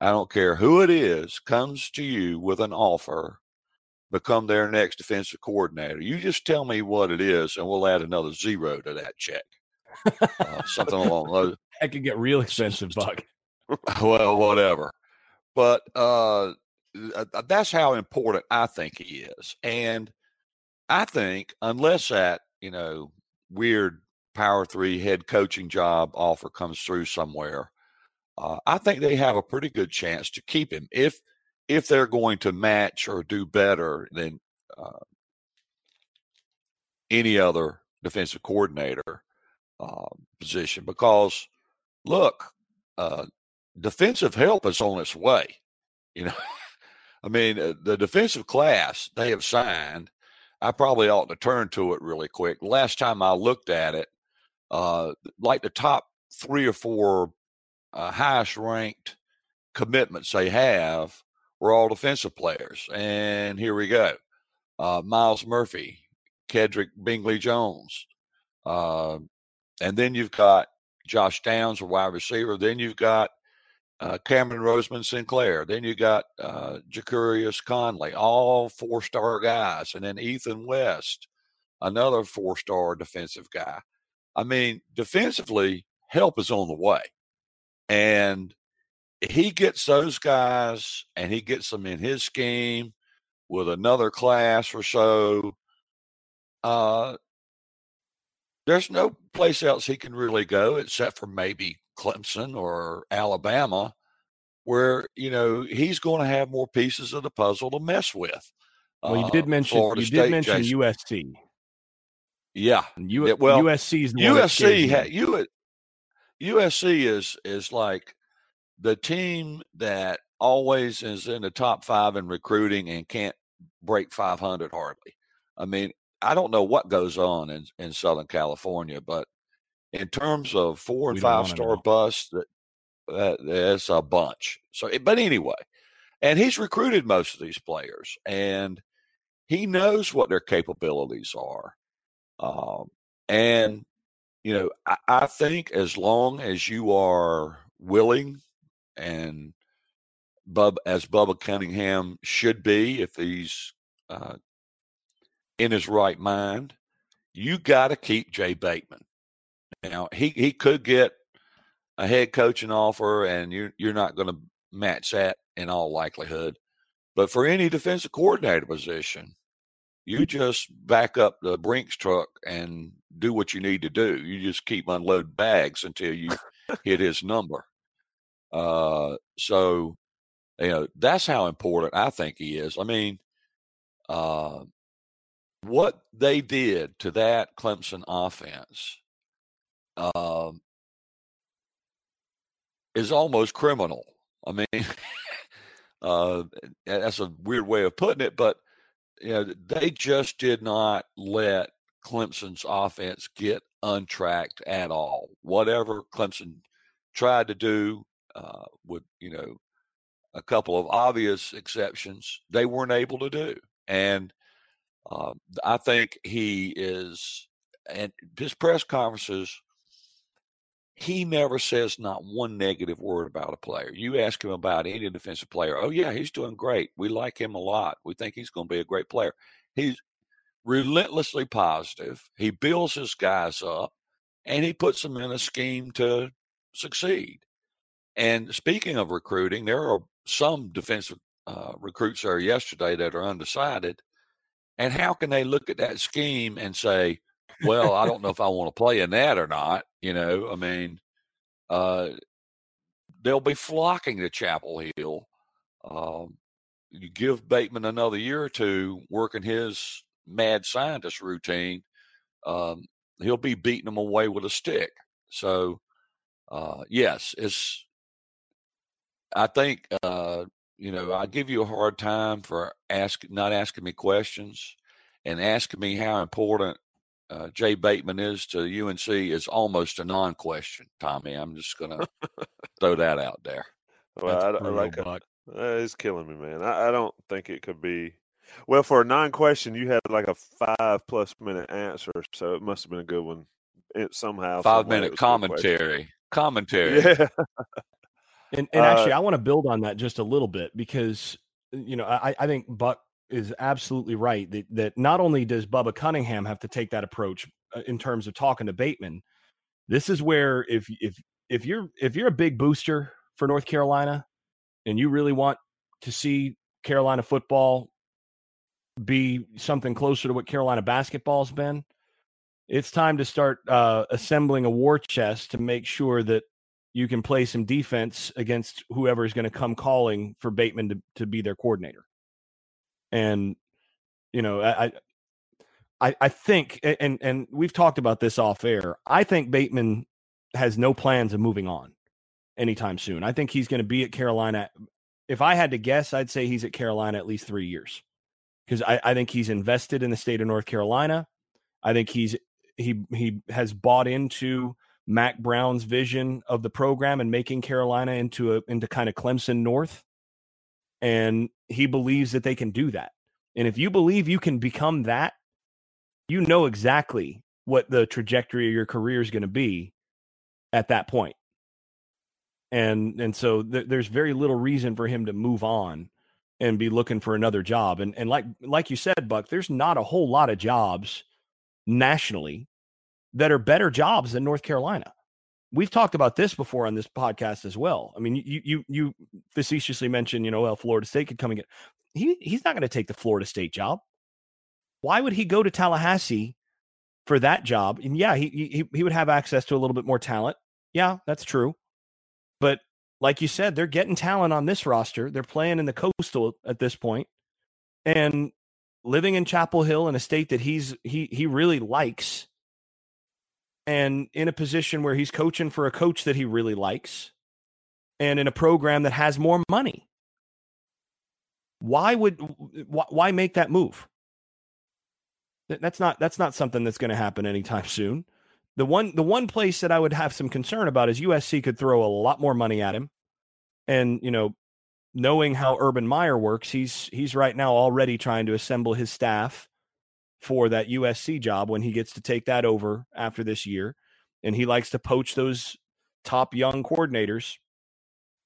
C: I don't care who it is, comes to you with an offer, become their next defensive coordinator, you just tell me what it is, and we'll add another zero to that check. Uh, [laughs] something along those.
D: That could get real expensive, Buck. [laughs]
C: well, whatever. But uh, that's how important I think he is. And I think unless that, you know, weird power three head coaching job offer comes through somewhere, uh, I think they have a pretty good chance to keep him if if they're going to match or do better than uh, any other defensive coordinator uh, position. Because look, uh, defensive help is on its way. You know. [laughs] I mean, uh, the defensive class they have signed, I probably ought to turn to it really quick. Last time I looked at it, uh, like the top three or four uh, highest ranked commitments they have were all defensive players. And here we go uh, Myles Murphy, Kedrick Bingley Jones. Uh, and then you've got Josh Downs, a wide receiver. Then you've got uh, Cameron Roseman Sinclair. Then you got uh, Jacurius Conley, all four star guys. And then Ethan West, another four star defensive guy. I mean, defensively, help is on the way. And he gets those guys and he gets them in his scheme with another class or so. Uh, there's no place else he can really go except for maybe Clemson or Alabama, where you know he's going to have more pieces of the puzzle to mess with.
D: Well, you did uh, mention Florida you State, did mention Jason. USC.
C: Yeah,
D: U- well, USC is
C: USC. Ha- U- USC is is like the team that always is in the top five in recruiting and can't break 500 hardly. I mean, I don't know what goes on in, in Southern California, but in terms of four and five star busts, that, that that's a bunch. So, but anyway, and he's recruited most of these players, and he knows what their capabilities are. Um, and you know, I, I think as long as you are willing and Bub as Bubba Cunningham should be, if he's uh, in his right mind, you got to keep Jay Bateman. Now he he could get a head coaching offer, and you're you're not going to match that in all likelihood. But for any defensive coordinator position, you just back up the Brinks truck and do what you need to do. You just keep unload bags until you hit his number. Uh, so you know that's how important I think he is. I mean, uh, what they did to that Clemson offense um, is almost criminal. I mean, [laughs] uh, that's a weird way of putting it, but you know, they just did not let Clemson's offense get untracked at all. Whatever Clemson tried to do, uh, with you know, a couple of obvious exceptions, they weren't able to do. And uh, I think he is, and his press conferences he never says not one negative word about a player. You ask him about any defensive player, oh yeah, he's doing great. We like him a lot. We think he's going to be a great player. He's relentlessly positive. He builds his guys up and he puts them in a scheme to succeed. And speaking of recruiting, there are some defensive uh, recruits there yesterday that are undecided. And how can they look at that scheme and say, well, I don't know if I want to play in that or not? You know, I mean, uh, they'll be flocking to Chapel Hill. Um, you give Bateman another year or two working his mad scientist routine, um, he'll be beating them away with a stick. So, uh, yes, it's. I think uh, you know I give you a hard time for ask not asking me questions and asking me how important uh, Jay Bateman is to UNC is almost a non-question, Tommy. I'm just going to throw that out there.
B: Well, I, I like uh, it's killing me, man. I, I, don't think it could be. Well, for a non-question, you had like a five-plus minute answer, so it must have been a good one. It, somehow,
C: five-minute commentary, commentary.
B: Yeah. [laughs]
D: and, and actually, uh, I want to build on that just a little bit because you know I, I think Buck is absolutely right that, that not only does Bubba Cunningham have to take that approach uh, in terms of talking to Bateman, this is where if if if you're if you're a big booster for North Carolina and you really want to see Carolina football be something closer to what Carolina basketball's been, it's time to start uh, assembling a war chest to make sure that you can play some defense against whoever is going to come calling for Bateman to, to be their coordinator. And you know, I, I, I think, and and we've talked about this off air. I think Bateman has no plans of moving on anytime soon. I think he's going to be at Carolina. If I had to guess, I'd say he's at Carolina at least three years because I, I think he's invested in the state of North Carolina. I think he's he he has bought into Mack Brown's vision of the program and making Carolina into a into kind of Clemson North and he believes that they can do that. And if you believe you can become that, you know exactly what the trajectory of your career is going to be at that point. And and so th- there's very little reason for him to move on and be looking for another job. And and like like you said, Buck, there's not a whole lot of jobs nationally that are better jobs than North Carolina we've talked about this before on this podcast as well. I mean, you you you facetiously mentioned, you know, well, Florida State could come and get. He he's not going to take the Florida State job. Why would he go to Tallahassee for that job? And yeah, he he he would have access to a little bit more talent. Yeah, that's true. But like you said, they're getting talent on this roster. They're playing in the coastal at this point, and living in Chapel Hill in a state that he's he he really likes and in a position where he's coaching for a coach that he really likes and in a program that has more money. Why would why make that move? That's not that's not something that's going to happen anytime [laughs] soon. The one the one place that I would have some concern about is USC could throw a lot more money at him. And, you know, knowing how Urban Meyer works, he's he's right now already trying to assemble his staff for that USC job when he gets to take that over after this year. And he likes to poach those top young coordinators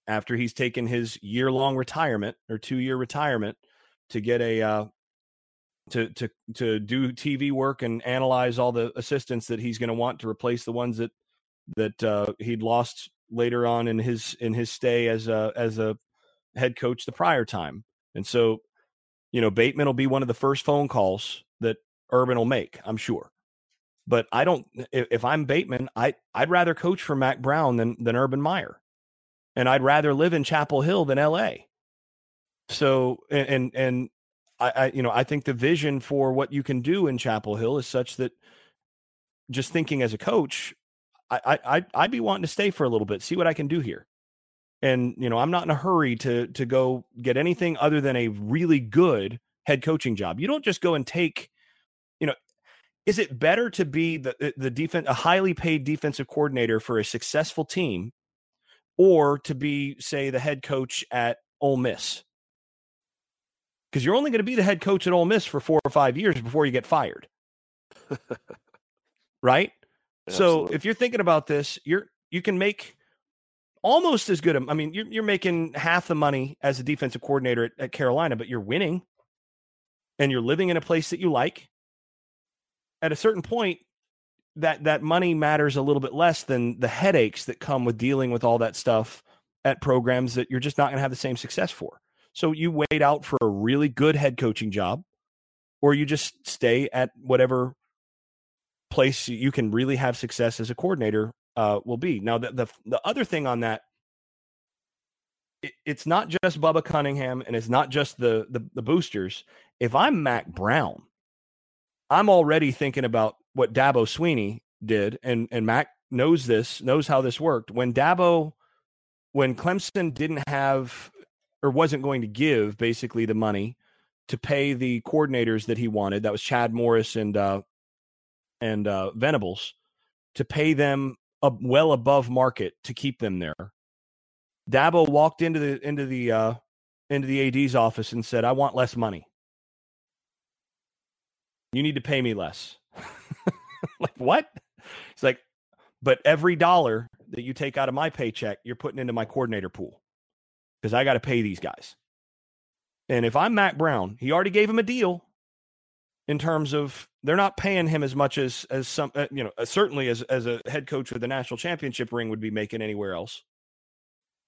D: after he's taken his year long retirement or two year retirement to get a uh, to to to do TV work and analyze all the assistants that he's going to want to replace the ones that that uh, he'd lost later on in his in his stay as a as a head coach the prior time. And so, you know, Bateman will be one of the first phone calls Urban will make, I'm sure. But I don't. If, I'm Bateman, I I'd rather coach for Mack Brown than than Urban Meyer, and I'd rather live in Chapel Hill than L.A. So and and, and I, I you know I think the vision for what you can do in Chapel Hill is such that just thinking as a coach, I, I I'd be wanting to stay for a little bit, see what I can do here. And you know, I'm not in a hurry to to go get anything other than a really good head coaching job. You don't just go and take is it better to be the uh, the defense a highly paid defensive coordinator for a successful team, or to be say the head coach at Ole Miss? Because you're only going to be the head coach at Ole Miss for four or five years before you get fired, [laughs] right? Absolutely. So if you're thinking about this, you're you can make almost as good. I mean, you're you're making half the money as a defensive coordinator at, at Carolina, but you're winning, and you're living in a place that you like at a certain point that that money matters a little bit less than the headaches that come with dealing with all that stuff at programs that you're just not going to have the same success for. So you wait out for a really good head coaching job, or you just stay at whatever place you can really have success as a coordinator uh, will be. Now, the, the, the other thing on that, it, it's not just Bubba Cunningham and it's not just the, the the boosters. If I'm Mack Brown, I'm already thinking about what Dabo Swinney did, and and Mack knows this, knows how this worked. When Dabo, when Clemson didn't have or wasn't going to give basically the money to pay the coordinators that he wanted, that was Chad Morris and uh, and uh, Venables, to pay them well above market to keep them there. Dabo walked into the into the uh, into the AD's office and said, "I want less money. You need to pay me less." [laughs] like what? It's like, but every dollar that you take out of my paycheck, you're putting into my coordinator pool because I got to pay these guys. And if I'm Mack Brown, he already gave him a deal in terms of they're not paying him as much as as some uh, you know uh, certainly as as a head coach with the national championship ring would be making anywhere else.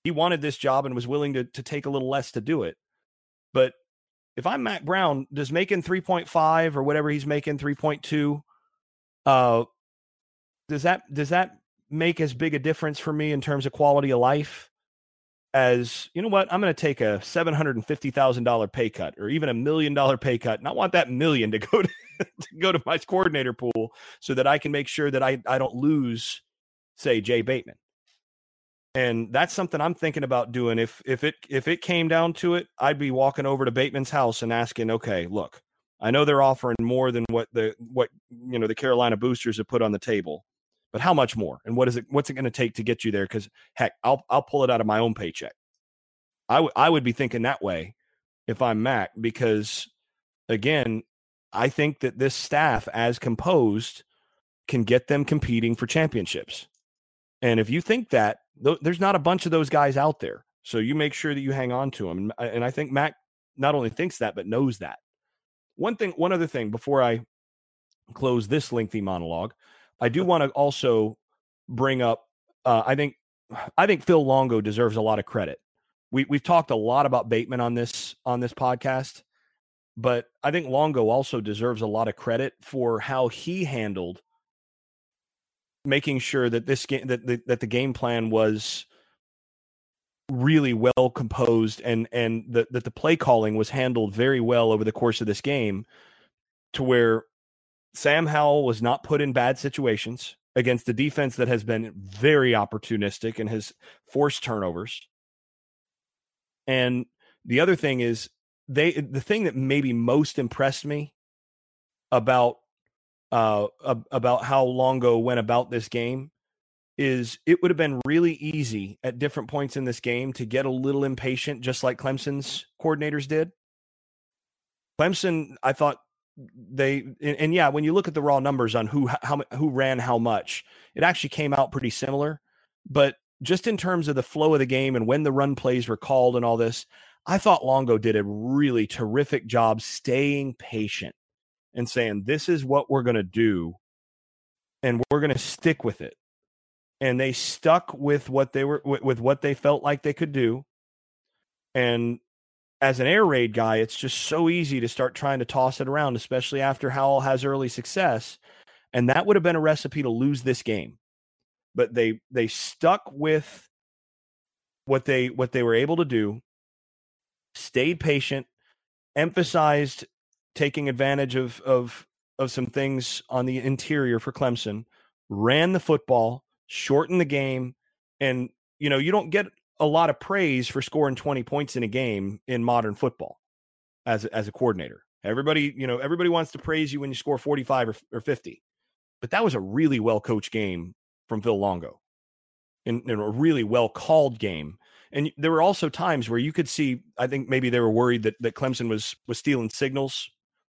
D: He wanted this job and was willing to to take a little less to do it. But if I'm Mack Brown, does making 3.5 or whatever he's making 3.2 uh does that does that make as big a difference for me in terms of quality of life as you know what i'm going to take a $750000 pay cut or even a million dollar pay cut and i want that million to go [laughs] to, to go to my coordinator pool so that i can make sure that i, I don't lose say jay bateman and that's something i'm thinking about doing if if it if it came down to it i'd be walking over to bateman's house and asking okay look i know they're offering more than what the what you know the carolina boosters have put on the table but how much more? And what is it? What's it going to take to get you there? Because heck, I'll I'll pull it out of my own paycheck. I, would be thinking that way if I'm Mack, because again, I think that this staff, as composed, can get them competing for championships. And if you think that, th- there's not a bunch of those guys out there. So you make sure that you hang on to them. And, and I think Mack not only thinks that, but knows that. One thing, one other thing before I close this lengthy monologue, I do want to also bring up. Uh, I think I think Phil Longo deserves a lot of credit. We we've talked a lot about Bateman on this on this podcast, but I think Longo also deserves a lot of credit for how he handled making sure that this game that the, that the game plan was really well composed and and that that the play calling was handled very well over the course of this game to where Sam Howell was not put in bad situations against a defense that has been very opportunistic and has forced turnovers. And the other thing is they the thing that maybe most impressed me about uh about how Longo went about this game is it would have been really easy at different points in this game to get a little impatient just like Clemson's coordinators did. Clemson I thought they and, and, yeah, when you look at the raw numbers on who how who ran how much, it actually came out pretty similar. But just in terms of the flow of the game and when the run plays were called and all this, I thought Longo did a really terrific job staying patient and saying this is what we're going to do and we're going to stick with it. And they stuck with what they were with, with what they felt like they could do. And as an air raid guy, it's just so easy to start trying to toss it around, especially after Howell has early success. And that would have been a recipe to lose this game. But they they stuck with what they what they were able to do, stayed patient, emphasized taking advantage of of of some things on the interior for Clemson, ran the football, shortened the game, and you know, you don't get a lot of praise for scoring 20 points in a game in modern football as as a coordinator. Everybody, you know, everybody wants to praise you when you score 45 or, or 50. But that was a really well coached game from Phil Longo. In, in, a really well called game. And there were also times where you could see, I think maybe they were worried that, that Clemson was was stealing signals.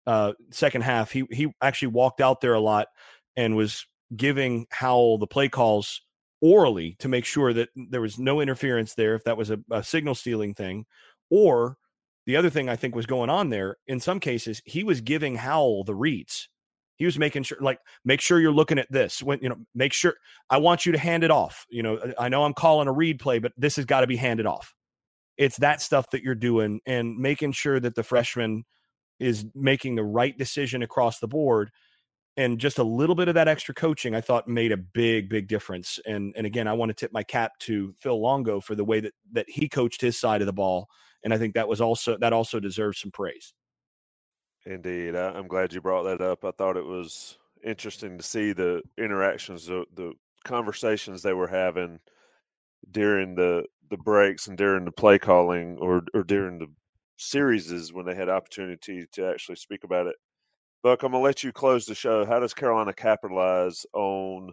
D: Uh, second half, he he actually walked out there a lot and was giving Howell the play calls orally to make sure that there was no interference there if that was a, a signal stealing thing or the other thing I think was going on there in some cases he was giving Howell the reads He was making sure, like, make sure you're looking at this. When you know, make sure I want you to hand it off. You know, I know I'm calling a read play, but this has got to be handed off. It's that stuff that you're doing and making sure that the freshman is making the right decision across the board. And just a little bit of that extra coaching, I thought made a big, big difference. And and again, I want to tip my cap to Phil Longo for the way that that he coached his side of the ball. And I think that was also that also deserves some praise.
B: Indeed, I, am glad you brought that up. I thought it was interesting to see the interactions, the, the conversations they were having during the the breaks and during the play calling, or or during the series is when they had opportunity to actually speak about it. Buck, I'm gonna let you close the show. How does Carolina capitalize on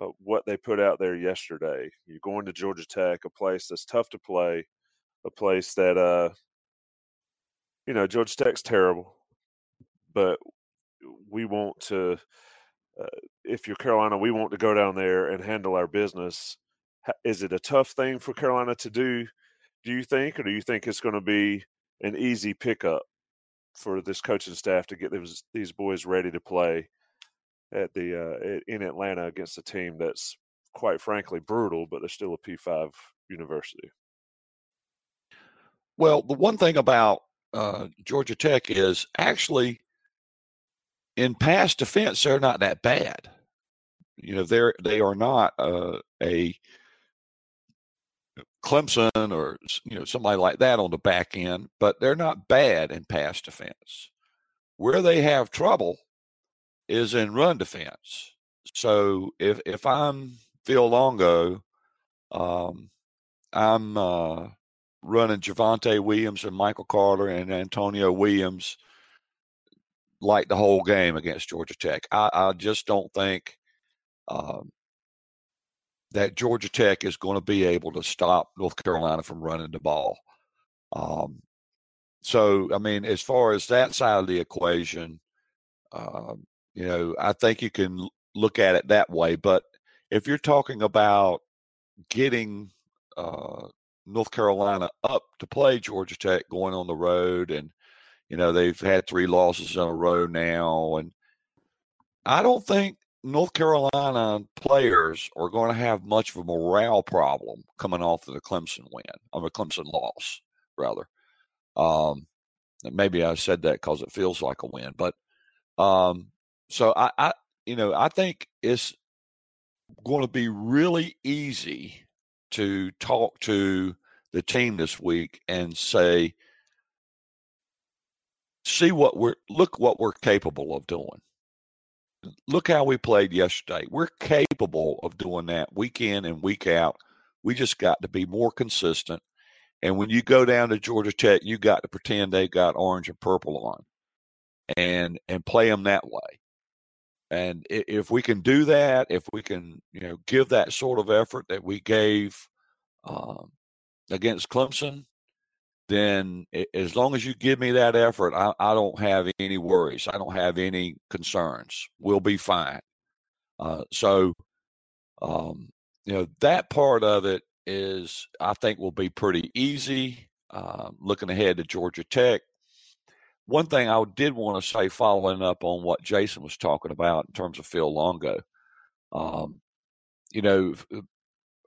B: uh, what they put out there yesterday? You're going to Georgia Tech, a place that's tough to play, a place that uh, you know Georgia Tech's terrible but we want to. Uh, if you're Carolina, we want to go down there and handle our business. Is it a tough thing for Carolina to do? Do you think, or do you think it's going to be an easy pickup for this coaching staff to get these these boys ready to play at the uh, in Atlanta against a team that's quite frankly brutal, but they're still a P5 university?
C: Well, the one thing about uh, Georgia Tech is actually in pass defense, they're not that bad. You know, they're they are not uh, a Clemson or you know somebody like that on the back end, but they're not bad in pass defense. Where they have trouble is in run defense. So if if I'm Phil Longo, um, I'm uh, running Javonte Williams and Michael Carter and Antonio Williams like the whole game against Georgia Tech. I, I just don't think um, that Georgia Tech is going to be able to stop North Carolina from running the ball. Um, so, I mean, as far as that side of the equation, um, you know, I think you can look at it that way. But if you're talking about getting uh, North Carolina up to play Georgia Tech going on the road and you know, they've had three losses in a row now. And I don't think North Carolina players are going to have much of a morale problem coming off of the Clemson win, of a Clemson loss, rather. Um, maybe I said that because it feels like a win, but um, so I, I, you know, I think it's going to be really easy to talk to the team this week and say, see what we're look what we're capable of doing. Look how we played yesterday. We're capable of doing that week in and week out. We just got to be more consistent. And when you go down to Georgia Tech, you got to pretend they got orange and purple on, and and play them that way. And if we can do that, if we can, you know, give that sort of effort that we gave um, against Clemson, then as long as you give me that effort, I, I, don't have any worries. I don't have any concerns. We'll be fine. Uh, so, um, you know, that part of it is, I think, will be pretty easy. Uh, looking ahead to Georgia Tech. One thing I did want to say, following up on what Jason was talking about in terms of Phil Longo, um, you know,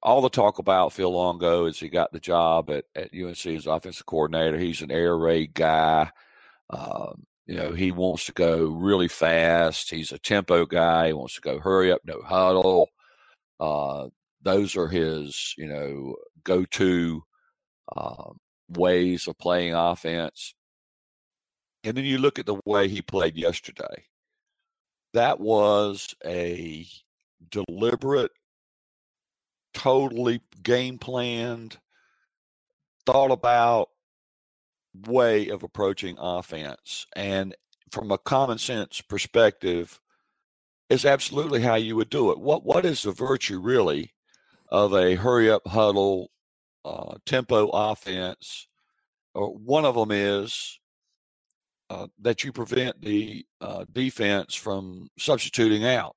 C: all the talk about Phil Longo is he got the job at, at UNC as offensive coordinator. He's an air raid guy. Um, you know, he wants to go really fast. He's a tempo guy. He wants to go hurry up, no huddle. Uh, those are his, you know, go to uh, ways of playing offense. And then you look at the way he played yesterday. That was a deliberate totally game planned, thought about way of approaching offense. And from a common sense perspective, is absolutely how you would do it. What what is the virtue really of a hurry up huddle uh, tempo offense? Or one of them is uh, that you prevent the uh, defense from substituting out.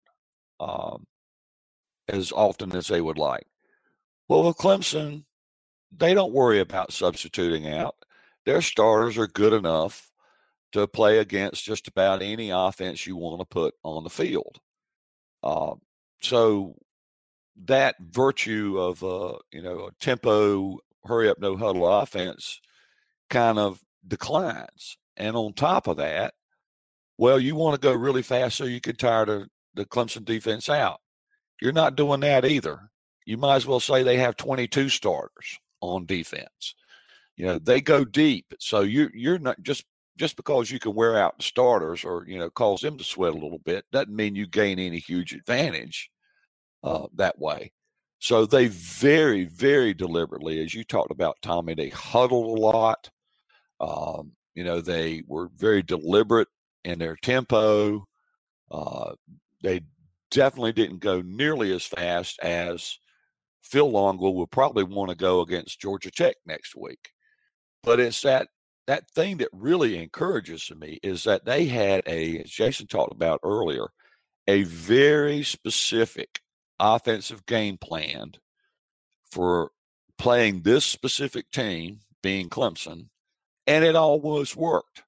C: Um, as often as they would like. Well, with Clemson, they don't worry about substituting out. Their starters are good enough to play against just about any offense you want to put on the field. Uh, so that virtue of uh, you know a tempo, hurry up, no huddle offense kind of declines. And on top of that, well, you want to go really fast so you can tire the, the Clemson defense out. You're not doing that either. You might as well say they have 22 starters on defense. You know, they go deep. So you you're not just just because you can wear out the starters or you know cause them to sweat a little bit doesn't mean you gain any huge advantage uh, that way. So they very, very deliberately, as you talked about, Tommy, they huddled a lot. Um, you know, they were very deliberate in their tempo. Uh, they definitely didn't go nearly as fast as Phil Longo will probably want to go against Georgia Tech next week. But it's that that thing that really encourages me is that they had a, as Jason talked about earlier, a very specific offensive game plan for playing this specific team, being Clemson, and it almost worked.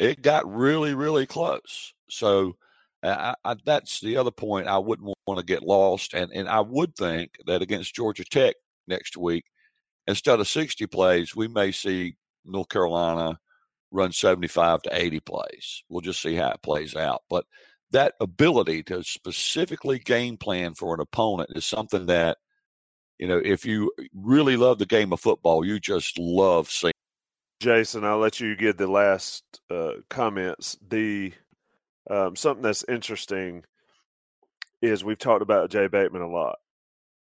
C: It got really, really close. So I, I, that's the other point I wouldn't want to get lost. And, and I would think that against Georgia Tech next week, instead of 60 plays, we may see North Carolina run 75 to 80 plays. We'll just see how it plays out. But that ability to specifically game plan for an opponent is something that, you know, if you really love the game of football, you just love seeing.
B: Jason, I'll let you get the last uh, comments. The um, something that's interesting is we've talked about Jay Bateman a lot,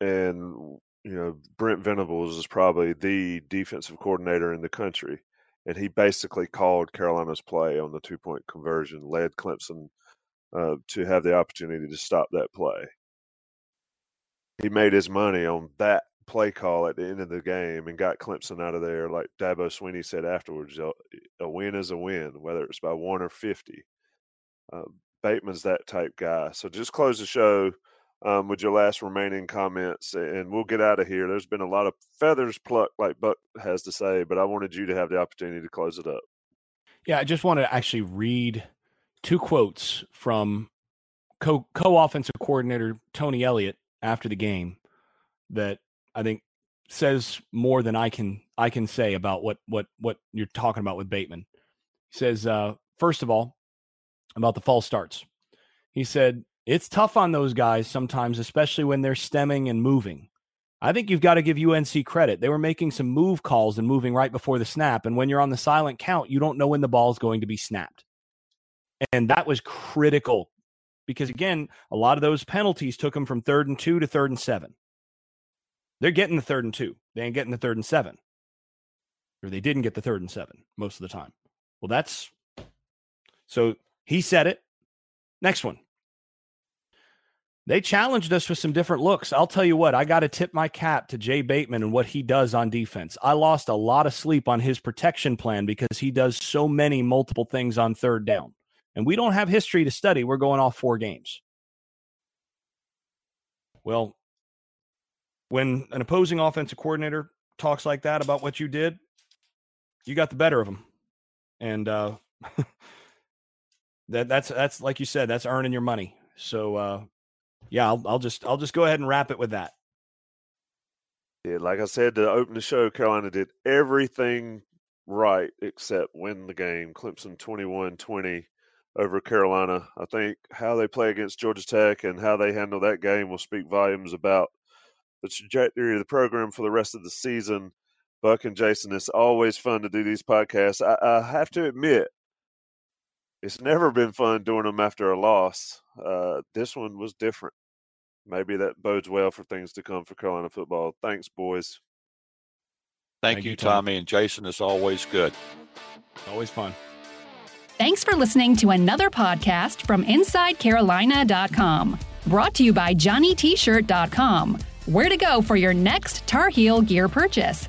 B: and you know Brent Venables is probably the defensive coordinator in the country, and he basically called Carolina's play on the two point conversion, led Clemson uh, to have the opportunity to stop that play. He made his money on that play call at the end of the game and got Clemson out of there. Like Dabo Swinney said afterwards, a win is a win, whether it's by one or 50. Uh, Bateman's that type guy. So just close the show um, with your last remaining comments, and we'll get out of here. There's been a lot of feathers plucked, like Buck has to say, but I wanted you to have the opportunity to close it up.
D: Yeah, I just wanted to actually read two quotes from co offensive coordinator Tony Elliott after the game that I think says more than I can I can say about what what what you're talking about with Bateman. He says, uh, first of all, about the false starts. He said, it's tough on those guys sometimes, especially when they're stemming and moving. I think you've got to give UNC credit. They were making some move calls and moving right before the snap. And when you're on the silent count, you don't know when the ball is going to be snapped. And that was critical because, again, a lot of those penalties took them from third and two to third and seven. They're getting the third and two. They ain't getting the third and seven. Or they didn't get the third and seven most of the time. Well, that's so he said it. Next one. They challenged us with some different looks. I'll tell you what, I got to tip my cap to Jay Bateman and what he does on defense. I lost a lot of sleep on his protection plan because he does so many multiple things on third down. And we don't have history to study. We're going off four games. Well, when an opposing offensive coordinator talks like that about what you did, you got the better of him. And uh, [laughs] that that's that's like you said, that's earning your money. So uh, yeah, I'll, I'll just I'll just go ahead and wrap it with that.
B: Yeah, like I said to open the show, Carolina did everything right except win the game. Clemson 21-20 over Carolina. I think how they play against Georgia Tech and how they handle that game will speak volumes about the trajectory of the program for the rest of the season. Buck and Jason, it's always fun to do these podcasts. I, I have to admit, it's never been fun doing them after a loss. Uh, this one was different. Maybe that bodes well for things to come for Carolina football. Thanks, boys.
C: Thank, Thank you, Tommy. And Jason, it's always good.
D: Always fun.
A: Thanks for listening to another podcast from InsideCarolina.com. Brought to you by JohnnyT-shirt.com. Where to go for your next Tar Heel gear purchase.